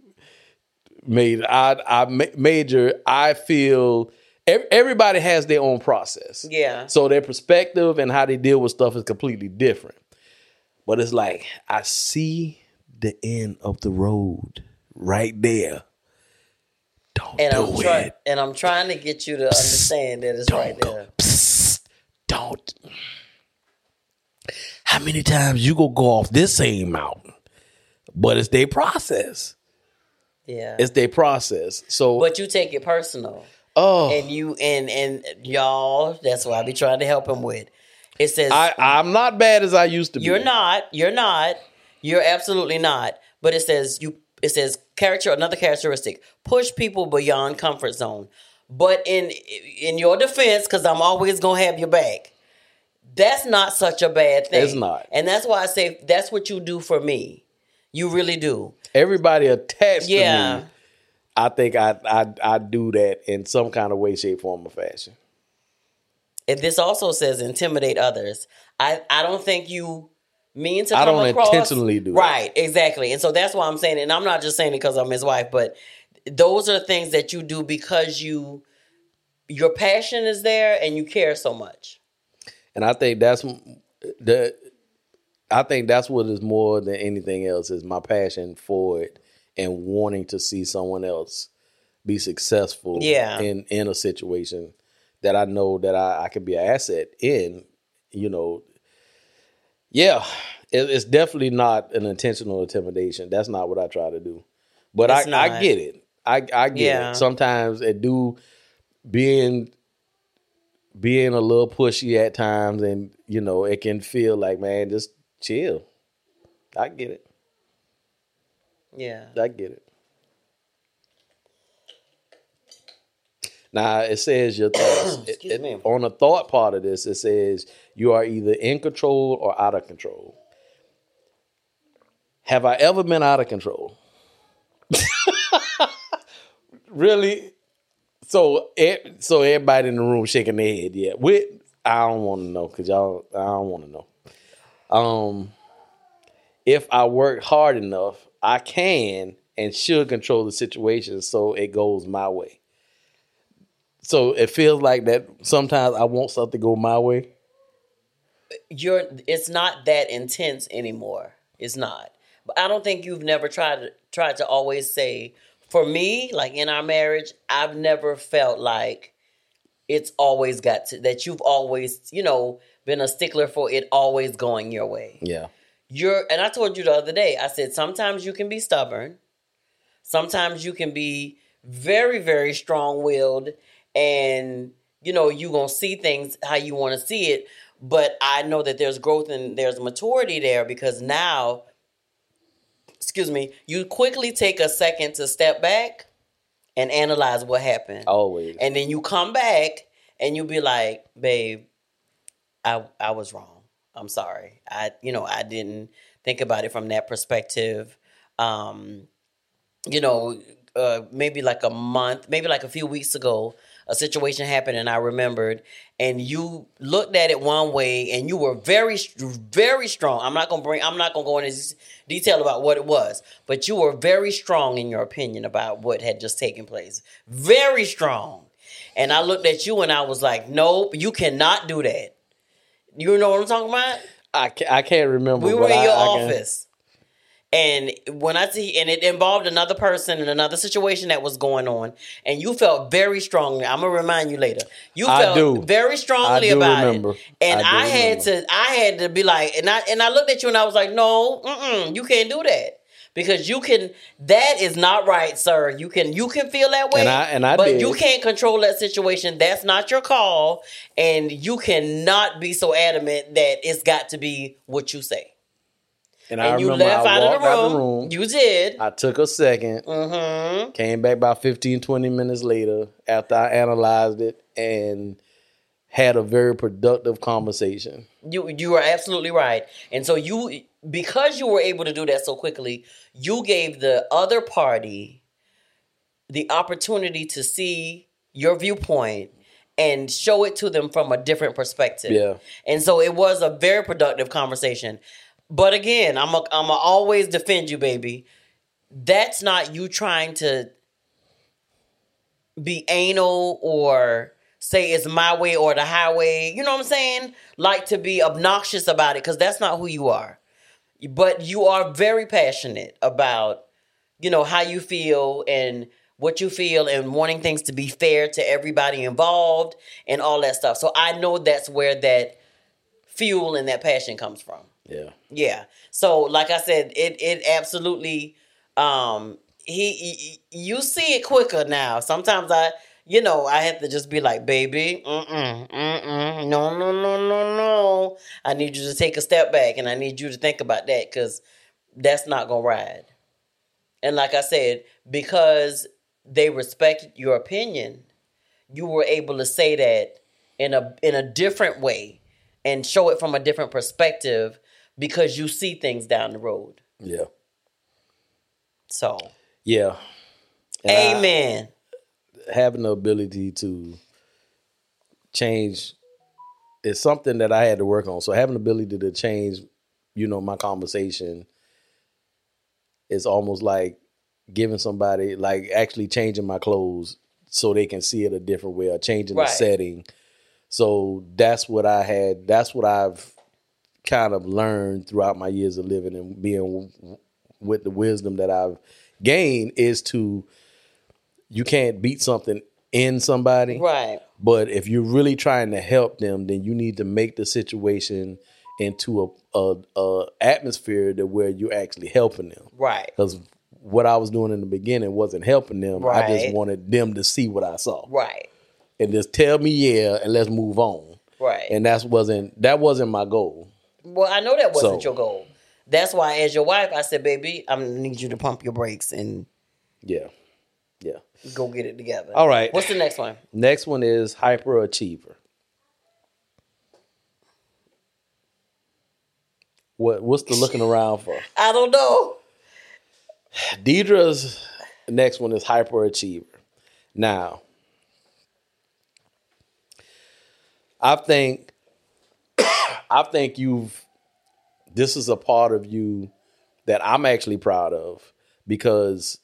made i i major i feel everybody has their own process Yeah. so their perspective and how they deal with stuff is completely different but it's like i see the end of the road right there don't And do I'm it trying and I'm trying to get you to understand that it's don't right go. there. Psst, don't. How many times you go go off this same mountain? But it's their process. Yeah. It's their process. So, but you take it personal. Oh, And you and and y'all, that's what I be trying to help him with. It says I I'm not bad as I used to be. you're not, you're not, you're absolutely not. But it says you it says character another characteristic. Push people beyond comfort zone. But in in your defense, because I'm always gonna have your back, that's not such a bad thing. It's not. And that's why I say that's what you do for me. You really do. Everybody attached Yeah. to me. I think I I I do that in some kind of way, shape, form, or fashion. And this also says intimidate others. I I don't think you mean to I don't across intentionally do that. right exactly, and so that's why I'm saying, it. and I'm not just saying it because I'm his wife, but those are things that you do because you your passion is there and you care so much. And I think that's the. I think that's what is more than anything else is my passion for it and wanting to see someone else be successful Yeah. in in a situation that I know that I, I can be an asset in, you know. Yeah, it, it's definitely not an intentional intimidation. That's not what I try to do. But I, It's I not. get it. I I get Yeah. it. Sometimes it do being being a little pushy at times and you know it can feel like man just chill i get it Yeah. i get it. Now it says your (coughs) thoughts It- it- on the thought part of this it says you are either in control or out of control. Have i ever been out of control? (laughs) Really? So so everybody in the room shaking their head yeah. With i don't want to know because y'all i don't want to know. Um if i work hard enough i can and should control the situation so it goes my way so it feels like that sometimes i want stuff to go my way You're it's not that intense anymore. It's not. But I don't think you've never tried to tried to always say for me, like in our marriage, I've never felt like it's always got to that you've always, you know, been a stickler for it always going your way. yeah you're and I told you the other day, I said sometimes you can be stubborn. Sometimes you can be very, very strong willed and you know, you're gonna see things how you wanna see it. But I know that there's growth and there's maturity there because now, excuse me, you quickly take a second to step back and analyze what happened. always And then you come back and you be like, babe, I I was wrong. I'm sorry. I you know, I didn't think about it from that perspective. Um, you know, uh, maybe like a month, maybe like a few weeks ago, a situation happened and I remembered, and you looked at it one way and you were very, very strong. I'm not gonna bring, I'm not gonna go into detail about what it was, but you were very strong in your opinion about what had just taken place. Very strong. And I looked at you and I was like, nope, you cannot do that. You know what I'm talking about? I, ca- I can't remember We were in your I can- office. And when I see, and it involved another person and another situation that was going on, and you felt very strongly. I'm gonna remind you later. You I felt do. very strongly I about remember. it, and I I, had remember. to, I had to be like, and I and I looked at you and I was like, no, mm-mm, you can't do that because you can. That is not right, sir. You can, you can feel that way, And I- and I but did. you can't control that situation. That's not your call, and you cannot be so adamant that it's got to be what you say and I and you remember left out of the room. out the room You did. I took a 2nd mm-hmm. Came back about 15, 20 minutes later after I analyzed it and had a very productive conversation. You you are absolutely right. And so you because you were able to do that so quickly, you gave the other party the opportunity to see your viewpoint and show it to them from a different perspective. Yeah. And so it was a very productive conversation. But again, I'm a, I'm a always defend you, baby. That's not you trying to be anal or say it's my way or the highway. You know what I'm saying? Like to be obnoxious about it because that's not who you are. But you are very passionate about, you know, how you feel and what you feel and wanting things to be fair to everybody involved and all that stuff. So I know that's where that fuel and that passion comes from. Yeah. Yeah. So like I said, it it absolutely um he, he you see it quicker now. Sometimes I you know, I have to just be like, baby, mm-mm, mm-mm, no, no, no, no, I need you to take a step back and I need you to think about that because that's not gonna ride. And like I said, because they respect your opinion, you were able to say that in a in a different way and show it from a different perspective because you see things down the road. Yeah. So Yeah. And I- Amen. having the ability to change is something that I had to work on. So having the ability to change, you know, my conversation is almost like giving somebody like actually changing my clothes so they can see it a different way or changing Right. the setting. So that's what I had that's what I've kind of learned throughout my years of living and being with the wisdom that I've gained is to you can't beat something in somebody. Right. But if you're really trying to help them, then you need to make the situation into a, a, a atmosphere that where you're actually helping them. Right. Because what I was doing in the beginning wasn't helping them. I just wanted them to see what I saw Right. and just tell me yeah, and let's move on. Right. And that wasn't that wasn't my goal. well, I know that wasn't So- your goal. That's why, as your wife, I said, "Baby, I need you to pump your brakes and yeah. Go get it together." All right. What's the next one? Next one is hyperachiever. What what's the looking around for? (laughs) I don't know. Deidre's next one is hyperachiever. Now, I think (coughs) I think you've this is a part of you that I'm actually proud of because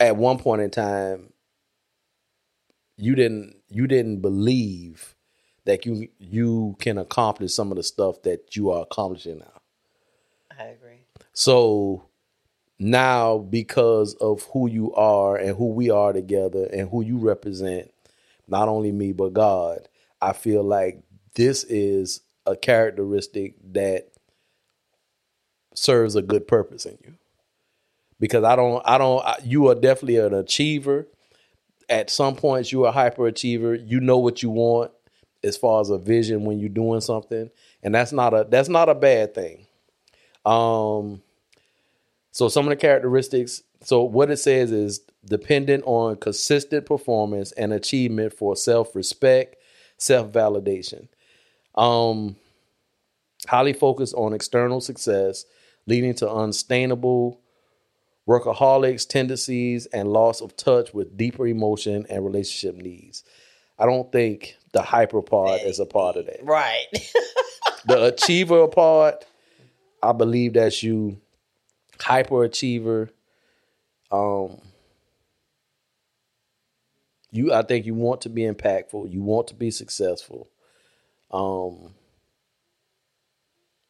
at one point in time you didn't you didn't believe that you you can accomplish some of the stuff that you are accomplishing now. I agree. So now, because of who you are and who we are together and who you represent, not only me, but God, I feel like this is a characteristic that serves a good purpose in you. Because I don't, I don't, I, you are definitely an achiever. At some points, you're a hyperachiever. You know what you want as far as a vision when you're doing something, and that's not a that's not a bad thing. Um, so some of the characteristics. So what it says is dependent on consistent performance and achievement for self-respect, self-validation. Um, highly focused on external success, leading to unsustainable workaholics tendencies and loss of touch with deeper emotion and relationship needs. I don't think the hyper part is a part of that Right. (laughs) the achiever part, I believe that's you. Hyperachiever. Um you I think you want to be impactful, you want to be successful. Um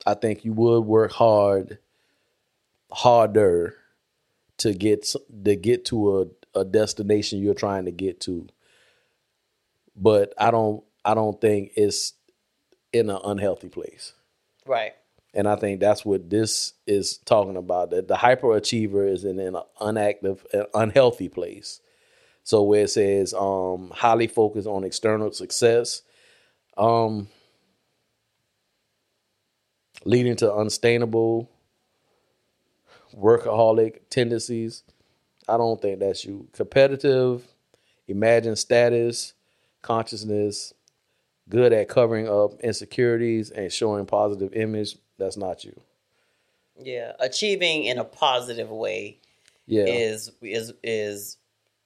I think you would work hard harder to get to get to a, a destination you're trying to get to. But I don't I don't think it's in an unhealthy place. right. And I think that's what this is talking about. That the hyperachiever is in an unactive, an unhealthy place. So where it says um, highly focused on external success, um, leading to unsustainable workaholic tendencies. I don't think that's you. Competitive, imagine status, consciousness, good at covering up insecurities and showing positive image. That's not you. Yeah. Achieving in a positive way Yeah. is is is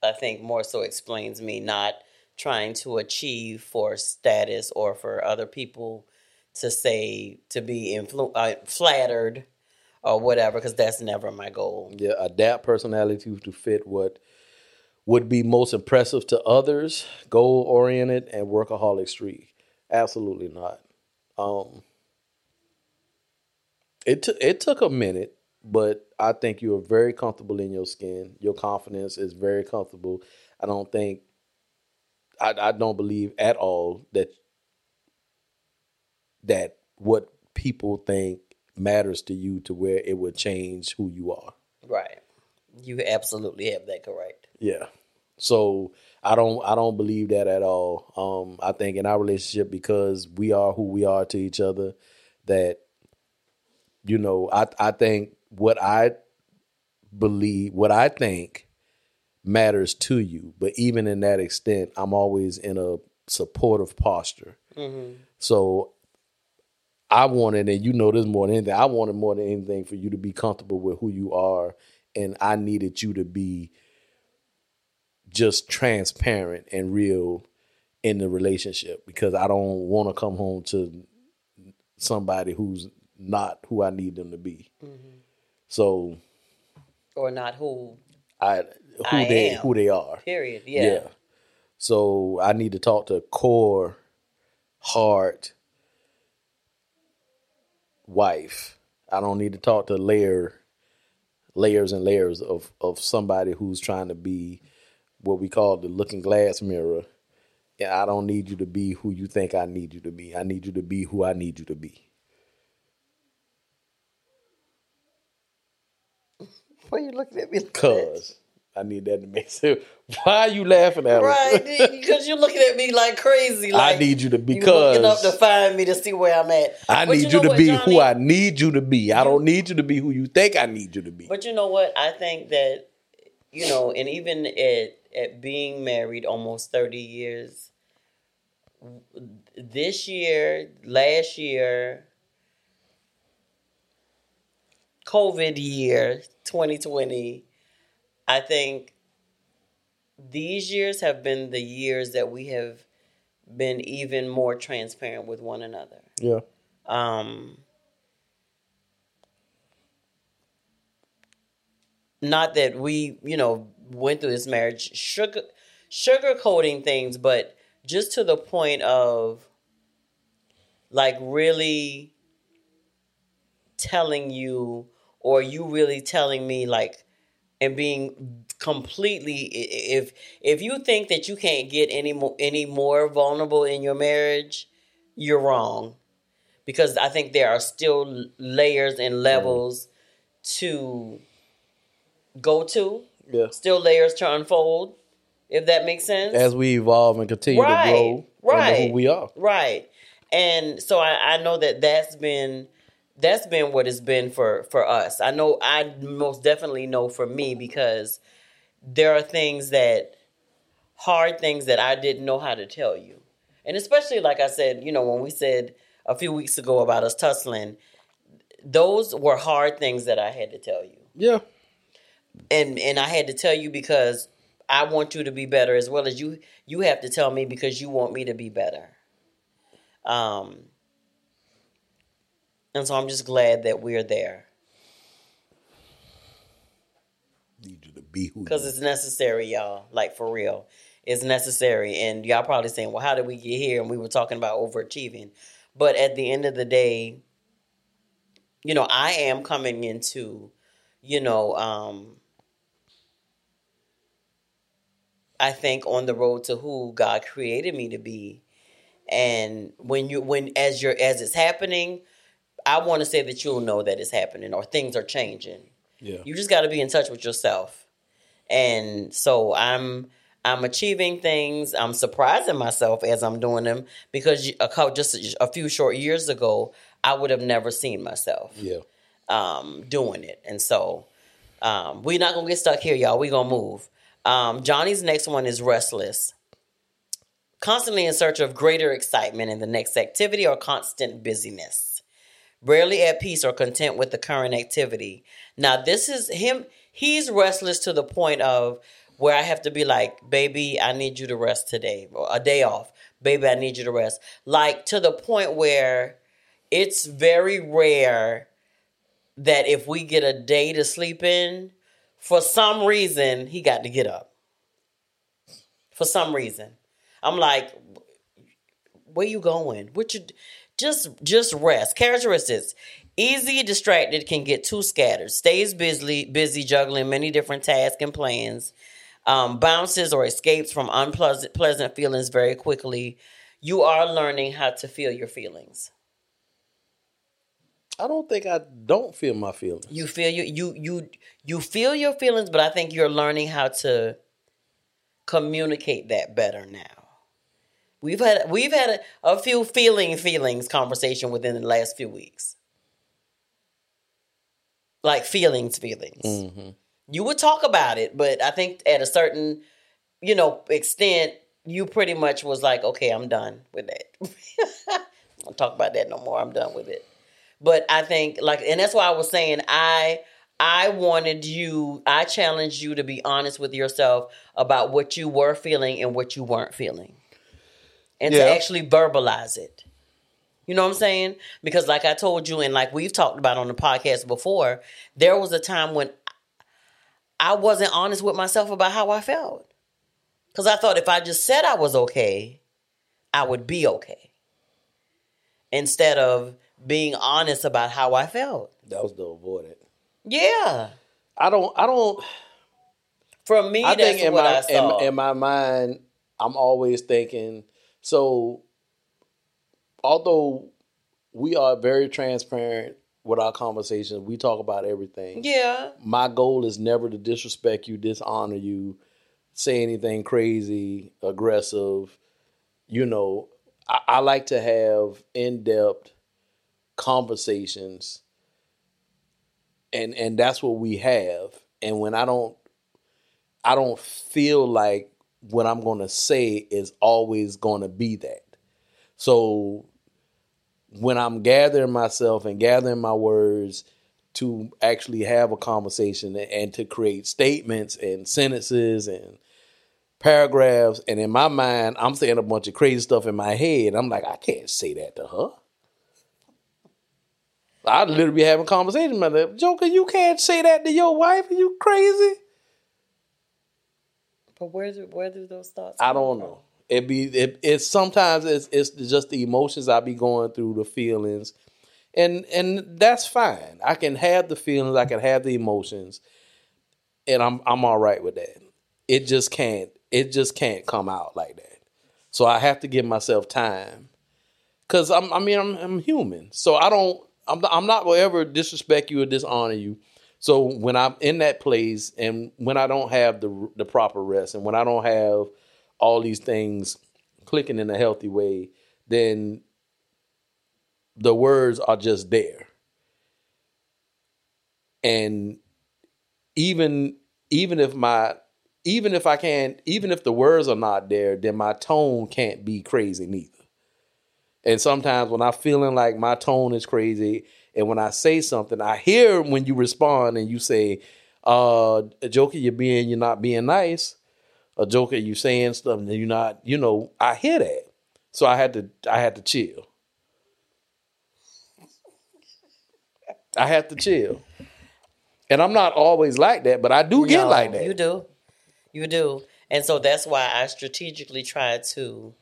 I think more so explains me not trying to achieve for status or for other people to say to be influ- uh, flattered or whatever because that's never my goal. Yeah, adapt personality to fit what would be most impressive to others, goal oriented and workaholic streak. Absolutely not. Um it took it took a minute, but I think you are very comfortable in your skin. Your confidence is very comfortable. I don't think I, I don't believe at all that that what people think matters to you to where it would change who you are. Right. You absolutely have that correct. Yeah. So I don't I don't believe that at all. Um I think in our relationship because we are who we are to each other that you know, I I think what I believe what I think matters to you, but even in that extent, I'm always in a supportive posture. So I wanted, and you know this more than anything, I wanted more than anything for you to be comfortable with who you are and I needed you to be just transparent and real in the relationship because I don't want to come home to somebody who's not who I need them to be. Mm-hmm. So, or not who I who I they am. who they are. Period. Yeah. yeah. So I need to talk to core, heart, wife. I don't need to talk to layer, layers and layers of of somebody who's trying to be what we call the looking glass mirror. And I don't need you to be who you think I need you to be. I need you to be who I need you to be. (laughs) Why are you looking at me? Cause I need that to make (laughs) sense. Why are you laughing at me? Right, (laughs) because you're looking at me like crazy. Like I need you to because you looking up to find me to see where I'm at. I but need you, know you to what, be Johnny? who I need you to be. I don't need you to be who you think I need you to be. But you know what? I think that you know, and even at at being married almost thirty years, this year, last year, COVID year, 2020 I think these years have been the years that we have been even more transparent with one another. Yeah. Um, not that we, you know, went through this marriage sugar sugarcoating things, but just to the point of like really telling you or you really telling me like and being completely if if you think that you can't get any more any more vulnerable in your marriage you're wrong. Because i think there are still layers and levels mm. to go to. Yeah. Still layers to unfold if that makes sense. As we evolve and continue right. to grow right who we are. right. And so I, I know that that's been that's been what it's been for for us. I know I most definitely know for me because there are things that hard things that I didn't know how to tell you. And especially like I said, you know, when we said a few weeks ago about us tussling, those were hard things that I had to tell you. Yeah. And and I had to tell you because I want you to be better as well as you you have to tell me because you want me to be better. Um and so I'm just glad that we're there. Need you to be who Because it's necessary, y'all. Like for real. It's necessary. And y'all probably saying, well, how did we get here? And we were talking about overachieving. But at the end of the day, you know, I am coming into, you know, um, I think on the road to who God created me to be. And when you when as you're as it's happening, I want to say that you'll know that it's happening or things are changing. Yeah. You just got to be in touch with yourself. And so I'm I'm achieving things. I'm surprising myself as I'm doing them because a couple, just a few short years ago, I would have never seen myself. Yeah. Um, doing it, and so um, we're not gonna get stuck here, y'all. We're gonna move. Um, Johnny's next one is restless. Constantly in search of greater excitement in the next activity or constant busyness rarely at peace or content with the current activity. Now, this is him, he's restless to the point of where I have to be like, baby, I need you to rest today, or a day off. Baby, I need you to rest. Like to the point where it's very rare that if we get a day to sleep in, for some reason, he got to get up. For some reason. I'm like, where you going? What you just just rest. Characteristics. Easy distracted can get too scattered. Stays busy busy juggling many different tasks and plans. Um, bounces or escapes from unpleasant pleasant feelings very quickly. You are learning how to feel your feelings. I don't think I don't feel my feelings. You feel you you you you feel your feelings, but I think you're learning how to communicate that better now. We've had we've had a, a few feeling feelings conversation within the last few weeks. Like feelings, feelings. Mm-hmm. You would talk about it, but I think at a certain, you know, extent, you pretty much was like, okay, I'm done with that. (laughs) I'll talk about that no more. I'm done with it. But I think like, and that's why I was saying I I wanted you, I challenged you to be honest with yourself about what you were feeling and what you weren't feeling. And Yeah. to actually verbalize it. You know what I'm saying? Because, like I told you, and like we've talked about on the podcast before, there was a time when I wasn't honest with myself about how I felt. Because I thought if I just said I was okay, I would be okay. Instead of being honest about how I felt. That was the avoidant. Yeah. I don't. I don't. For me, I that's think in what my I saw. in, in my mind, I'm always thinking. So, although we are very transparent with our conversations, we talk about everything. yeah. My goal is never to disrespect you, dishonor you, say anything crazy, aggressive. You know, I, I like to have in depth conversations, and and that's what we have. And when I don't, I don't feel like what I'm going to say is always going to be that. So when I'm gathering myself and gathering my words to actually have a conversation and to create statements and sentences and paragraphs, and in my mind, I'm saying a bunch of crazy stuff in my head. I'm like, I can't say that to her. I'd literally be having conversations about that. Joker, you can't say that to your wife. Are you crazy? But where do where do those thoughts? I don't from? know. It be it, it's sometimes it's it's just the emotions I be going through, the feelings, and and that's fine. I can have the feelings, I can have the emotions, and I'm I'm all right with that. It just can't it just can't come out like that. So I have to give myself time, cause I'm I mean I'm I'm human, so I don't I'm I'm not gonna ever disrespect you or dishonor you. So when I'm in that place and when I don't have the the proper rest and when I don't have all these things clicking in a healthy way, then the words are just there. And even even if my even if I can't even if the words are not there, then my tone can't be crazy neither. And sometimes when I'm feeling like my tone is crazy, and when I say something, I hear when you respond and you say, uh, a Joker, you're being you're not being nice. A joker, you saying stuff and you're not, you know, I hear that. So I had to I had to chill. I had to chill. And I'm not always like that, but I do get No, like that. You do. You do. And so that's why I strategically try to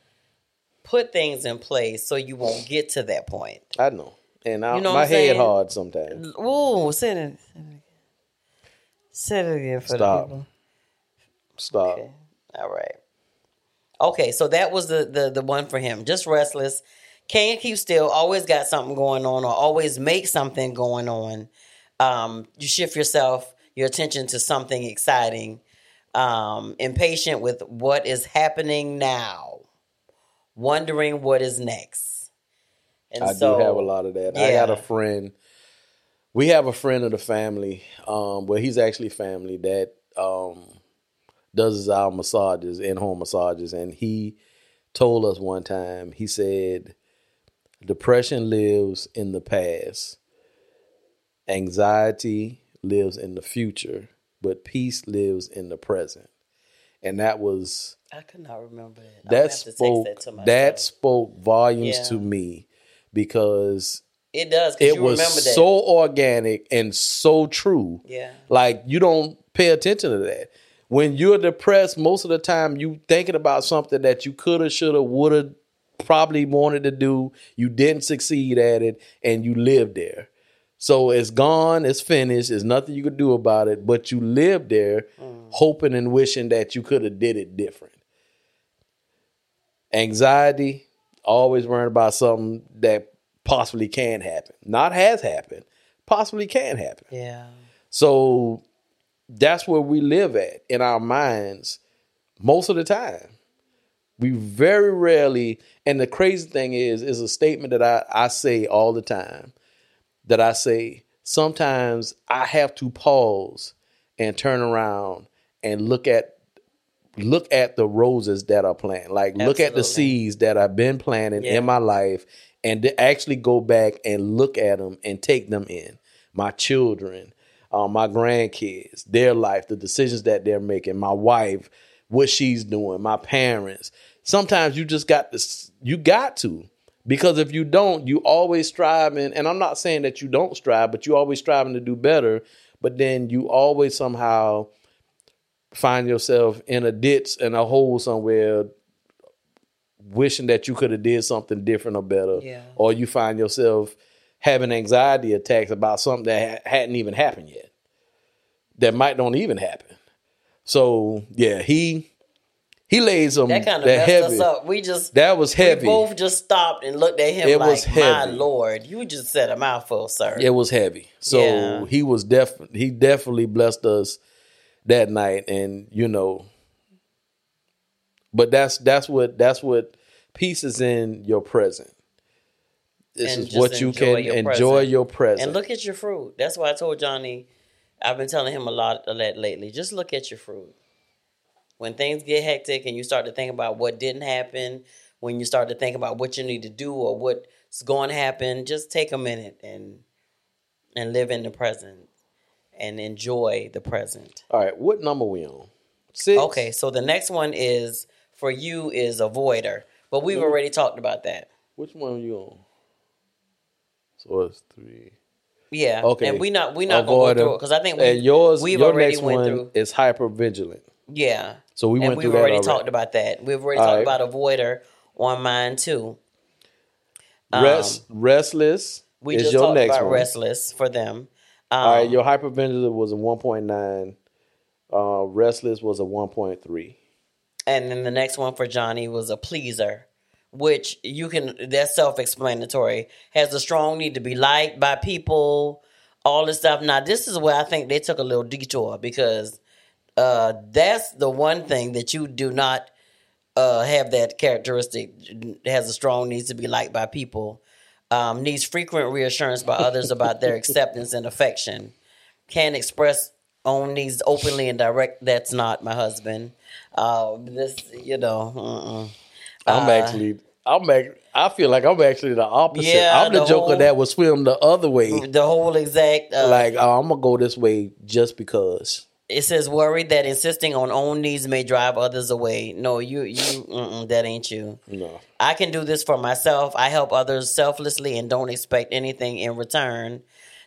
put things in place so you won't get to that point. I know. And I, You know my head saying? hard sometimes. Ooh, say it. Say it again for Stop. the people. Stop. Okay. All right. Okay, so that was the the the one for him. Just restless. Can't keep still. Always got something going on, or always make something going on. Um, you shift yourself, your attention to something exciting. Um, impatient with what is happening now. Wondering what is next. And I so, do have a lot of that. I got a friend. We have a friend of the family. Um, well, he's actually family that um does our massages, in home massages, and he told us one time. He said, "Depression lives in the past. Anxiety lives in the future, but peace lives in the present." And that was I could not remember that. That have to text spoke that to that spoke volumes Yeah. to me because it does. it you was remember that. so organic and so true. yeah. Like you don't pay attention to that. When you're depressed, most of the time you thinking about something that you coulda, shoulda, woulda, probably wanted to do. You didn't succeed at it, and you lived there. So it's gone, it's finished. There's nothing you could do about it. But you lived there, mm. hoping and wishing that you could have did it different. Anxiety, always worrying about something that possibly can happen, not has happened, possibly can happen. Yeah. So that's where we live at in our minds most of the time. We very rarely, and the crazy thing is, is a statement that I, I say all the time that I say, sometimes I have to pause and turn around and look at look at the roses that are planted. Like look at the seeds that I've been planting Yeah. in my life and to actually go back and look at them and take them in. My children, um, my grandkids, their life, the decisions that they're making, my wife, what she's doing, my parents. Sometimes you just got this. You got to because if you don't, you always striving. And I'm not saying that you don't strive, but you always striving to do better. But then you always somehow find yourself in a ditch and a hole somewhere wishing that you could have did something different or better Yeah. or you find yourself having anxiety attacks about something that ha- hadn't even happened yet that might don't even happen so yeah he he laid some That kind of messed heavy us up. We just that was heavy We both just stopped and looked at him It like, was "My lord, you just said a mouthful, sir." it was heavy so Yeah. he was def he definitely blessed us that night and you know but that's that's what that's what peace is in your present this And is what you can your enjoy present. your present And look at your fruit. That's why I told Johnny. I've been telling him a lot of that lately. Just look at your fruit. When things get hectic and you start to think about what didn't happen, when you start to think about what you need to do or what's going to happen, just take a minute and and live in the present and enjoy the present. all right what number we on six Okay, so the next one is for you is avoider, but we've already talked about that. which one are you on so it's three Yeah. Okay. And we not we not gonna go through it because I think we, and yours we've your already next went one through. is hyper vigilant Yeah. so we and went we've through that already already. talked about that. We've already All talked right. about avoider on mine too. Rest, restless Um, We just talked about one. restless for them. Um, All right, your hyperventilator was a 1.9. Uh, restless was a 1.3. and then the next one for Johnny was a pleaser, which you can that's self-explanatory. Has a strong need to be liked by people, all this stuff. Now this is where I think they took a little detour because uh, that's the one thing that you do not uh, have that characteristic. Has a strong needs to be liked by people. Um, needs frequent reassurance by others about their (laughs) acceptance and affection. Can express own needs openly and direct. That's not my husband. Uh, this, you know, uh-uh. I'm Uh, actually, I'm act- I feel like I'm actually the opposite. Yeah, I'm the, the joker whole- that would swim the other way. the whole exact. Uh, Like, oh, I'm gonna go this way just because. It says worried that insisting on own needs may drive others away. No, you, you, that ain't you. No, I can do this for myself. I help others selflessly and don't expect anything in return.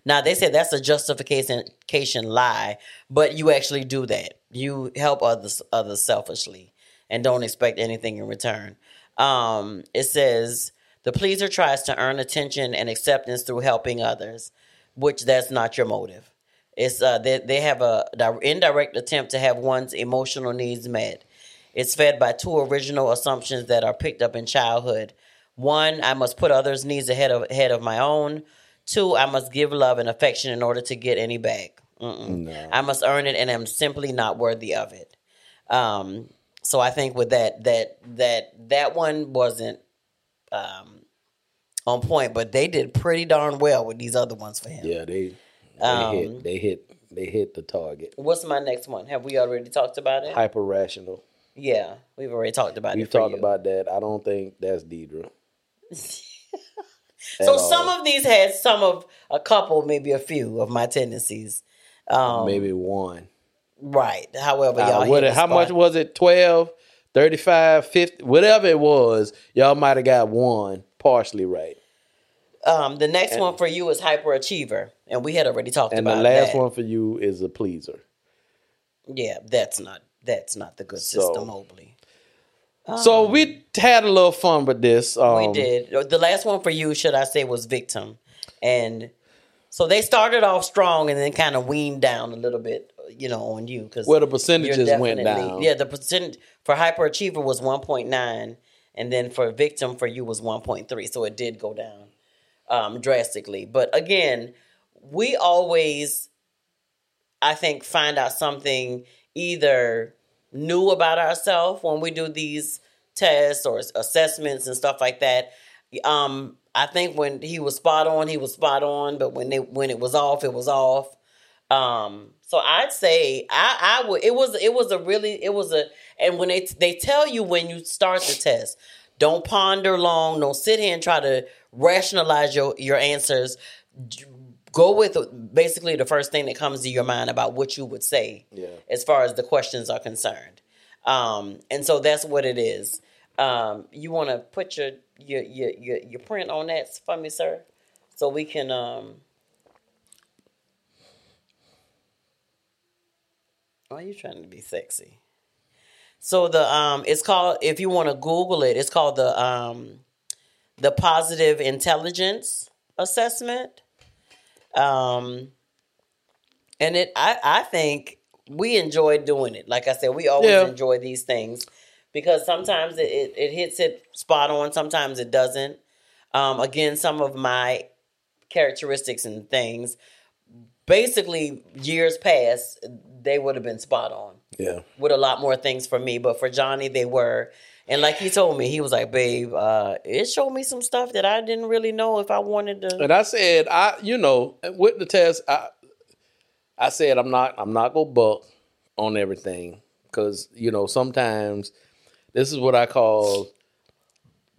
Now they say that's a justification lie, but you actually do that. You help others others selfishly and don't expect anything in return. Um, it says the pleaser tries to earn attention and acceptance through helping others, which that's not your motive. It's uh, they, they have a di- indirect attempt to have one's emotional needs met. It's fed by two original assumptions that are picked up in childhood. One, I must put others' needs ahead of ahead of my own. Two, I must give love and affection in order to get any back. No. I must earn it, and I'm simply not worthy of it. Um, so I think with that, that that that one wasn't um, on point, but they did pretty darn well with these other ones for him. Yeah, they they Um, hit they hit they hit the target. What's my next one? Have we already talked about it? Hyper rational. Yeah, we've already talked about We've it. for talked about that. I don't think that's Deidre. (laughs) So At some of these had some of a couple, maybe a few of my tendencies. Um, maybe one. right. However, Uh, y'all what it- the how much was it? 12, 35, 50, whatever it was. Y'all might have got one partially right. Um, the next one for you is hyperachiever, and we had already talked about. And about the last that. one for you is a pleaser. Yeah, that's not that's not the good So- system, Mobley. so we had a little fun with this. Um, We did. The last one for you, should I say, was victim, and so they started off strong and then kind of weaned down a little bit, you know, on you because Well, the percentages went down. Yeah, the percent for hyperachiever was one point nine, and then for victim for you was one point three. So it did go down um, drastically. But again, we always, I think, find out something either new about ourselves when we do these tests or assessments and stuff like that. Um, I think when he was spot on, he was spot on, but when they when it was off, it was off. Um, so I'd say I, I would. It was it was a really it was a and when they they tell you when you start the test, don't ponder long. Don't sit here and try to rationalize your your answers. Go with basically the first thing that comes to your mind about what you would say Yeah. as far as the questions are concerned. Um, and so that's what it is. Um, you want to put your, your your your your print on that for me, sir, so we can. Um, why are you trying to be sexy? So the um, it's called if you want to Google it, it's called the um, the positive intelligence assessment. Um, and it, I, I think we enjoy doing it. Like I said, we always Yeah. enjoy these things because sometimes it, it, it hits it spot on, sometimes it doesn't. Um, again, some of my characteristics and things, basically, years past, they would have been spot on Yeah. with a lot more things for me. But for Johnny, they were. And like he told me, he was like, babe, uh, it showed me some stuff that I didn't really know if I wanted to. And I said, I you know, with the test, I I said I'm not I'm not gonna buck on everything because you know sometimes this is what I call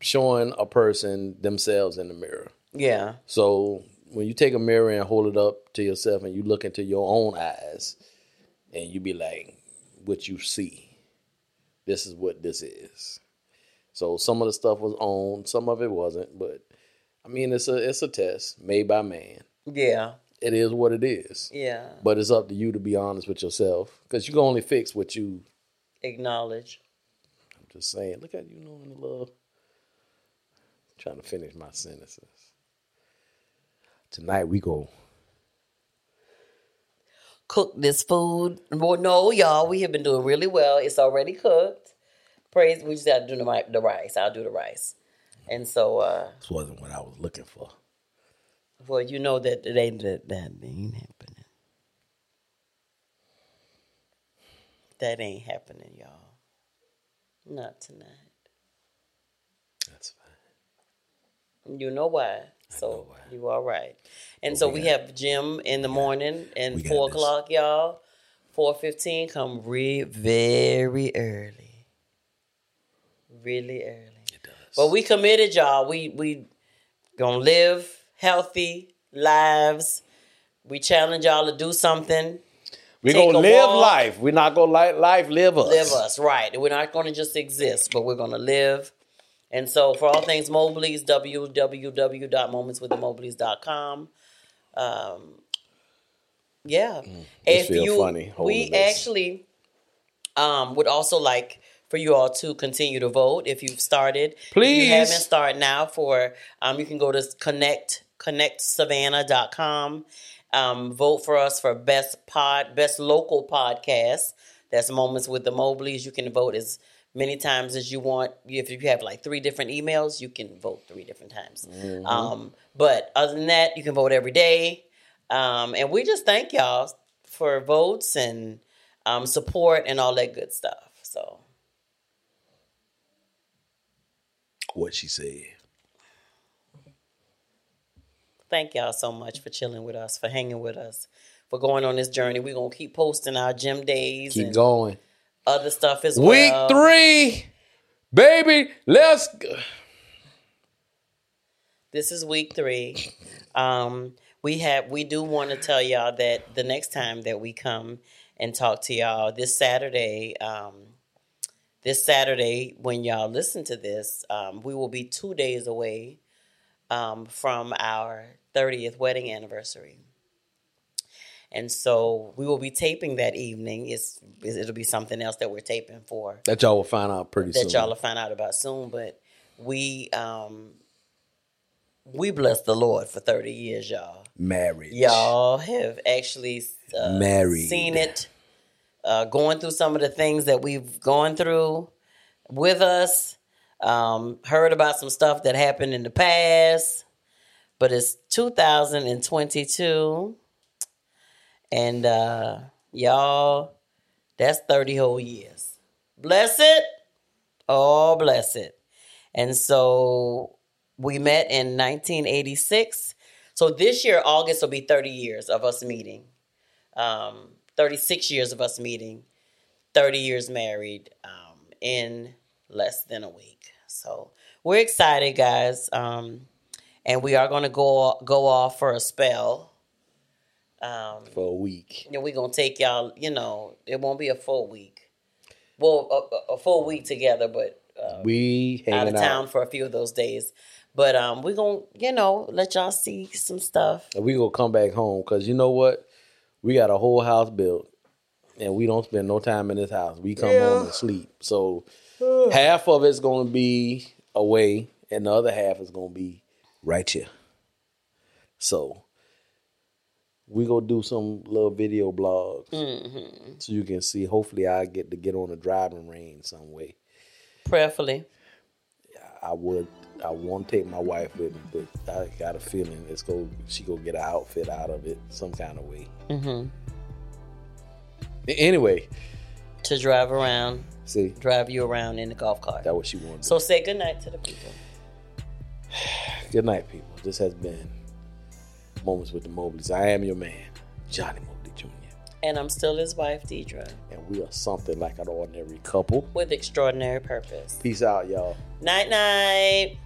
showing a person themselves in the mirror. Yeah. So when you take a mirror and hold it up to yourself and you look into your own eyes and you be like, what you see, this is what this is. So some of the stuff was on, some of it wasn't, but I mean it's a it's a test made by man. Yeah. It is what it is. Yeah. But it's up to you to be honest with yourself because you can only fix what you. Acknowledge. I'm just saying. Look at you knowing the love. trying to finish my sentences. Tonight we go. Cook this food. Well, no, y'all, we have been doing really well. It's already cooked. Praise. We just got to do the, the rice. I'll do the rice. And so, uh, This wasn't what I was looking for. well, you know that it ain't that, that ain't happening. That ain't happening, y'all. Not tonight. That's fine. You know why. So you all right. And so we we, have gym in the morning and four o'clock, y'all. Four fifteen. Come re- very early. Really early. It does. But we committed, y'all. We we gonna live healthy lives. We challenge y'all to do something. We're gonna live walk. life. We're not gonna let life live us. live us right. We're not going to just exist, but we're going to live. And so, for all things Mobleys, www.momentswiththemobleys.com. Um, yeah, this feel funny holding we this. actually um, would also like for you all to continue to vote if you've started. If Please. you haven't started now, for um, you can go to connect connectsavannah.com. Um, vote for us for best pod, best local podcast. That's Moments with the Mobleys. You can vote as many times as you want. If you have like three different emails, you can vote three different times. Um, but other than that, you can vote every day. Um, and we just thank y'all for votes and um, support and all that good stuff. So What she said. thank y'all so much for chilling with us, for hanging with us, for going on this journey. We're gonna keep posting our gym days Keep and going. Other stuff as Week well. three, baby. Let's. Go. This is week three. Um, we have we do want to tell y'all that the next time that we come and talk to y'all this Saturday, um, this Saturday when y'all listen to this, um, we will be two days away um, from our thirtieth wedding anniversary. And so we will be taping that evening. It's it'll be something else that we're taping for That y'all will find out pretty that soon. That y'all will find out about soon. But we um we bless the Lord for thirty years, y'all. Marriage. Y'all have actually uh, Married. seen it, uh, going through some of the things that we've gone through with us. Um, heard about some stuff that happened in the past, but it's 2022, and uh, y'all, that's 30 whole years. Bless it. Oh, bless it. And so we met in 1986. So this year, August will be 30 years of us meeting. Um, 36 years of us meeting. 30 years married um, in less than a week. So we're excited, guys. Um, and we are going to go go off for a spell Um, for a week. and we're gonna take y'all. You know, it won't be a full week. Well, a, a- a full week together, but uh, We out hanging of out. town for a few of those days. But um, we're gonna, you know, let y'all see some stuff. And we gonna come back home because you know what? We got a whole house built, and we don't spend no time in this house. We come home and sleep. So half of it's gonna be away, and the other half is gonna be right here. So we gonna do some little video blogs so you can see. Hopefully, I get to get on a driving range some way. Prayerfully, I would. I want to take my wife with me, but I got a feeling it's go. She go get an outfit out of it some kind of way. hmm Anyway, to drive around, see drive you around in the golf cart. that what she wanted. So say good night to the people. (sighs) Good night, people. This has been moments with the Mobleys. I am your man, Johnny Mobley Jr., And I'm still his wife, Deidre, and we are something like an ordinary couple. with extraordinary purpose. Peace out, y'all. Night, night.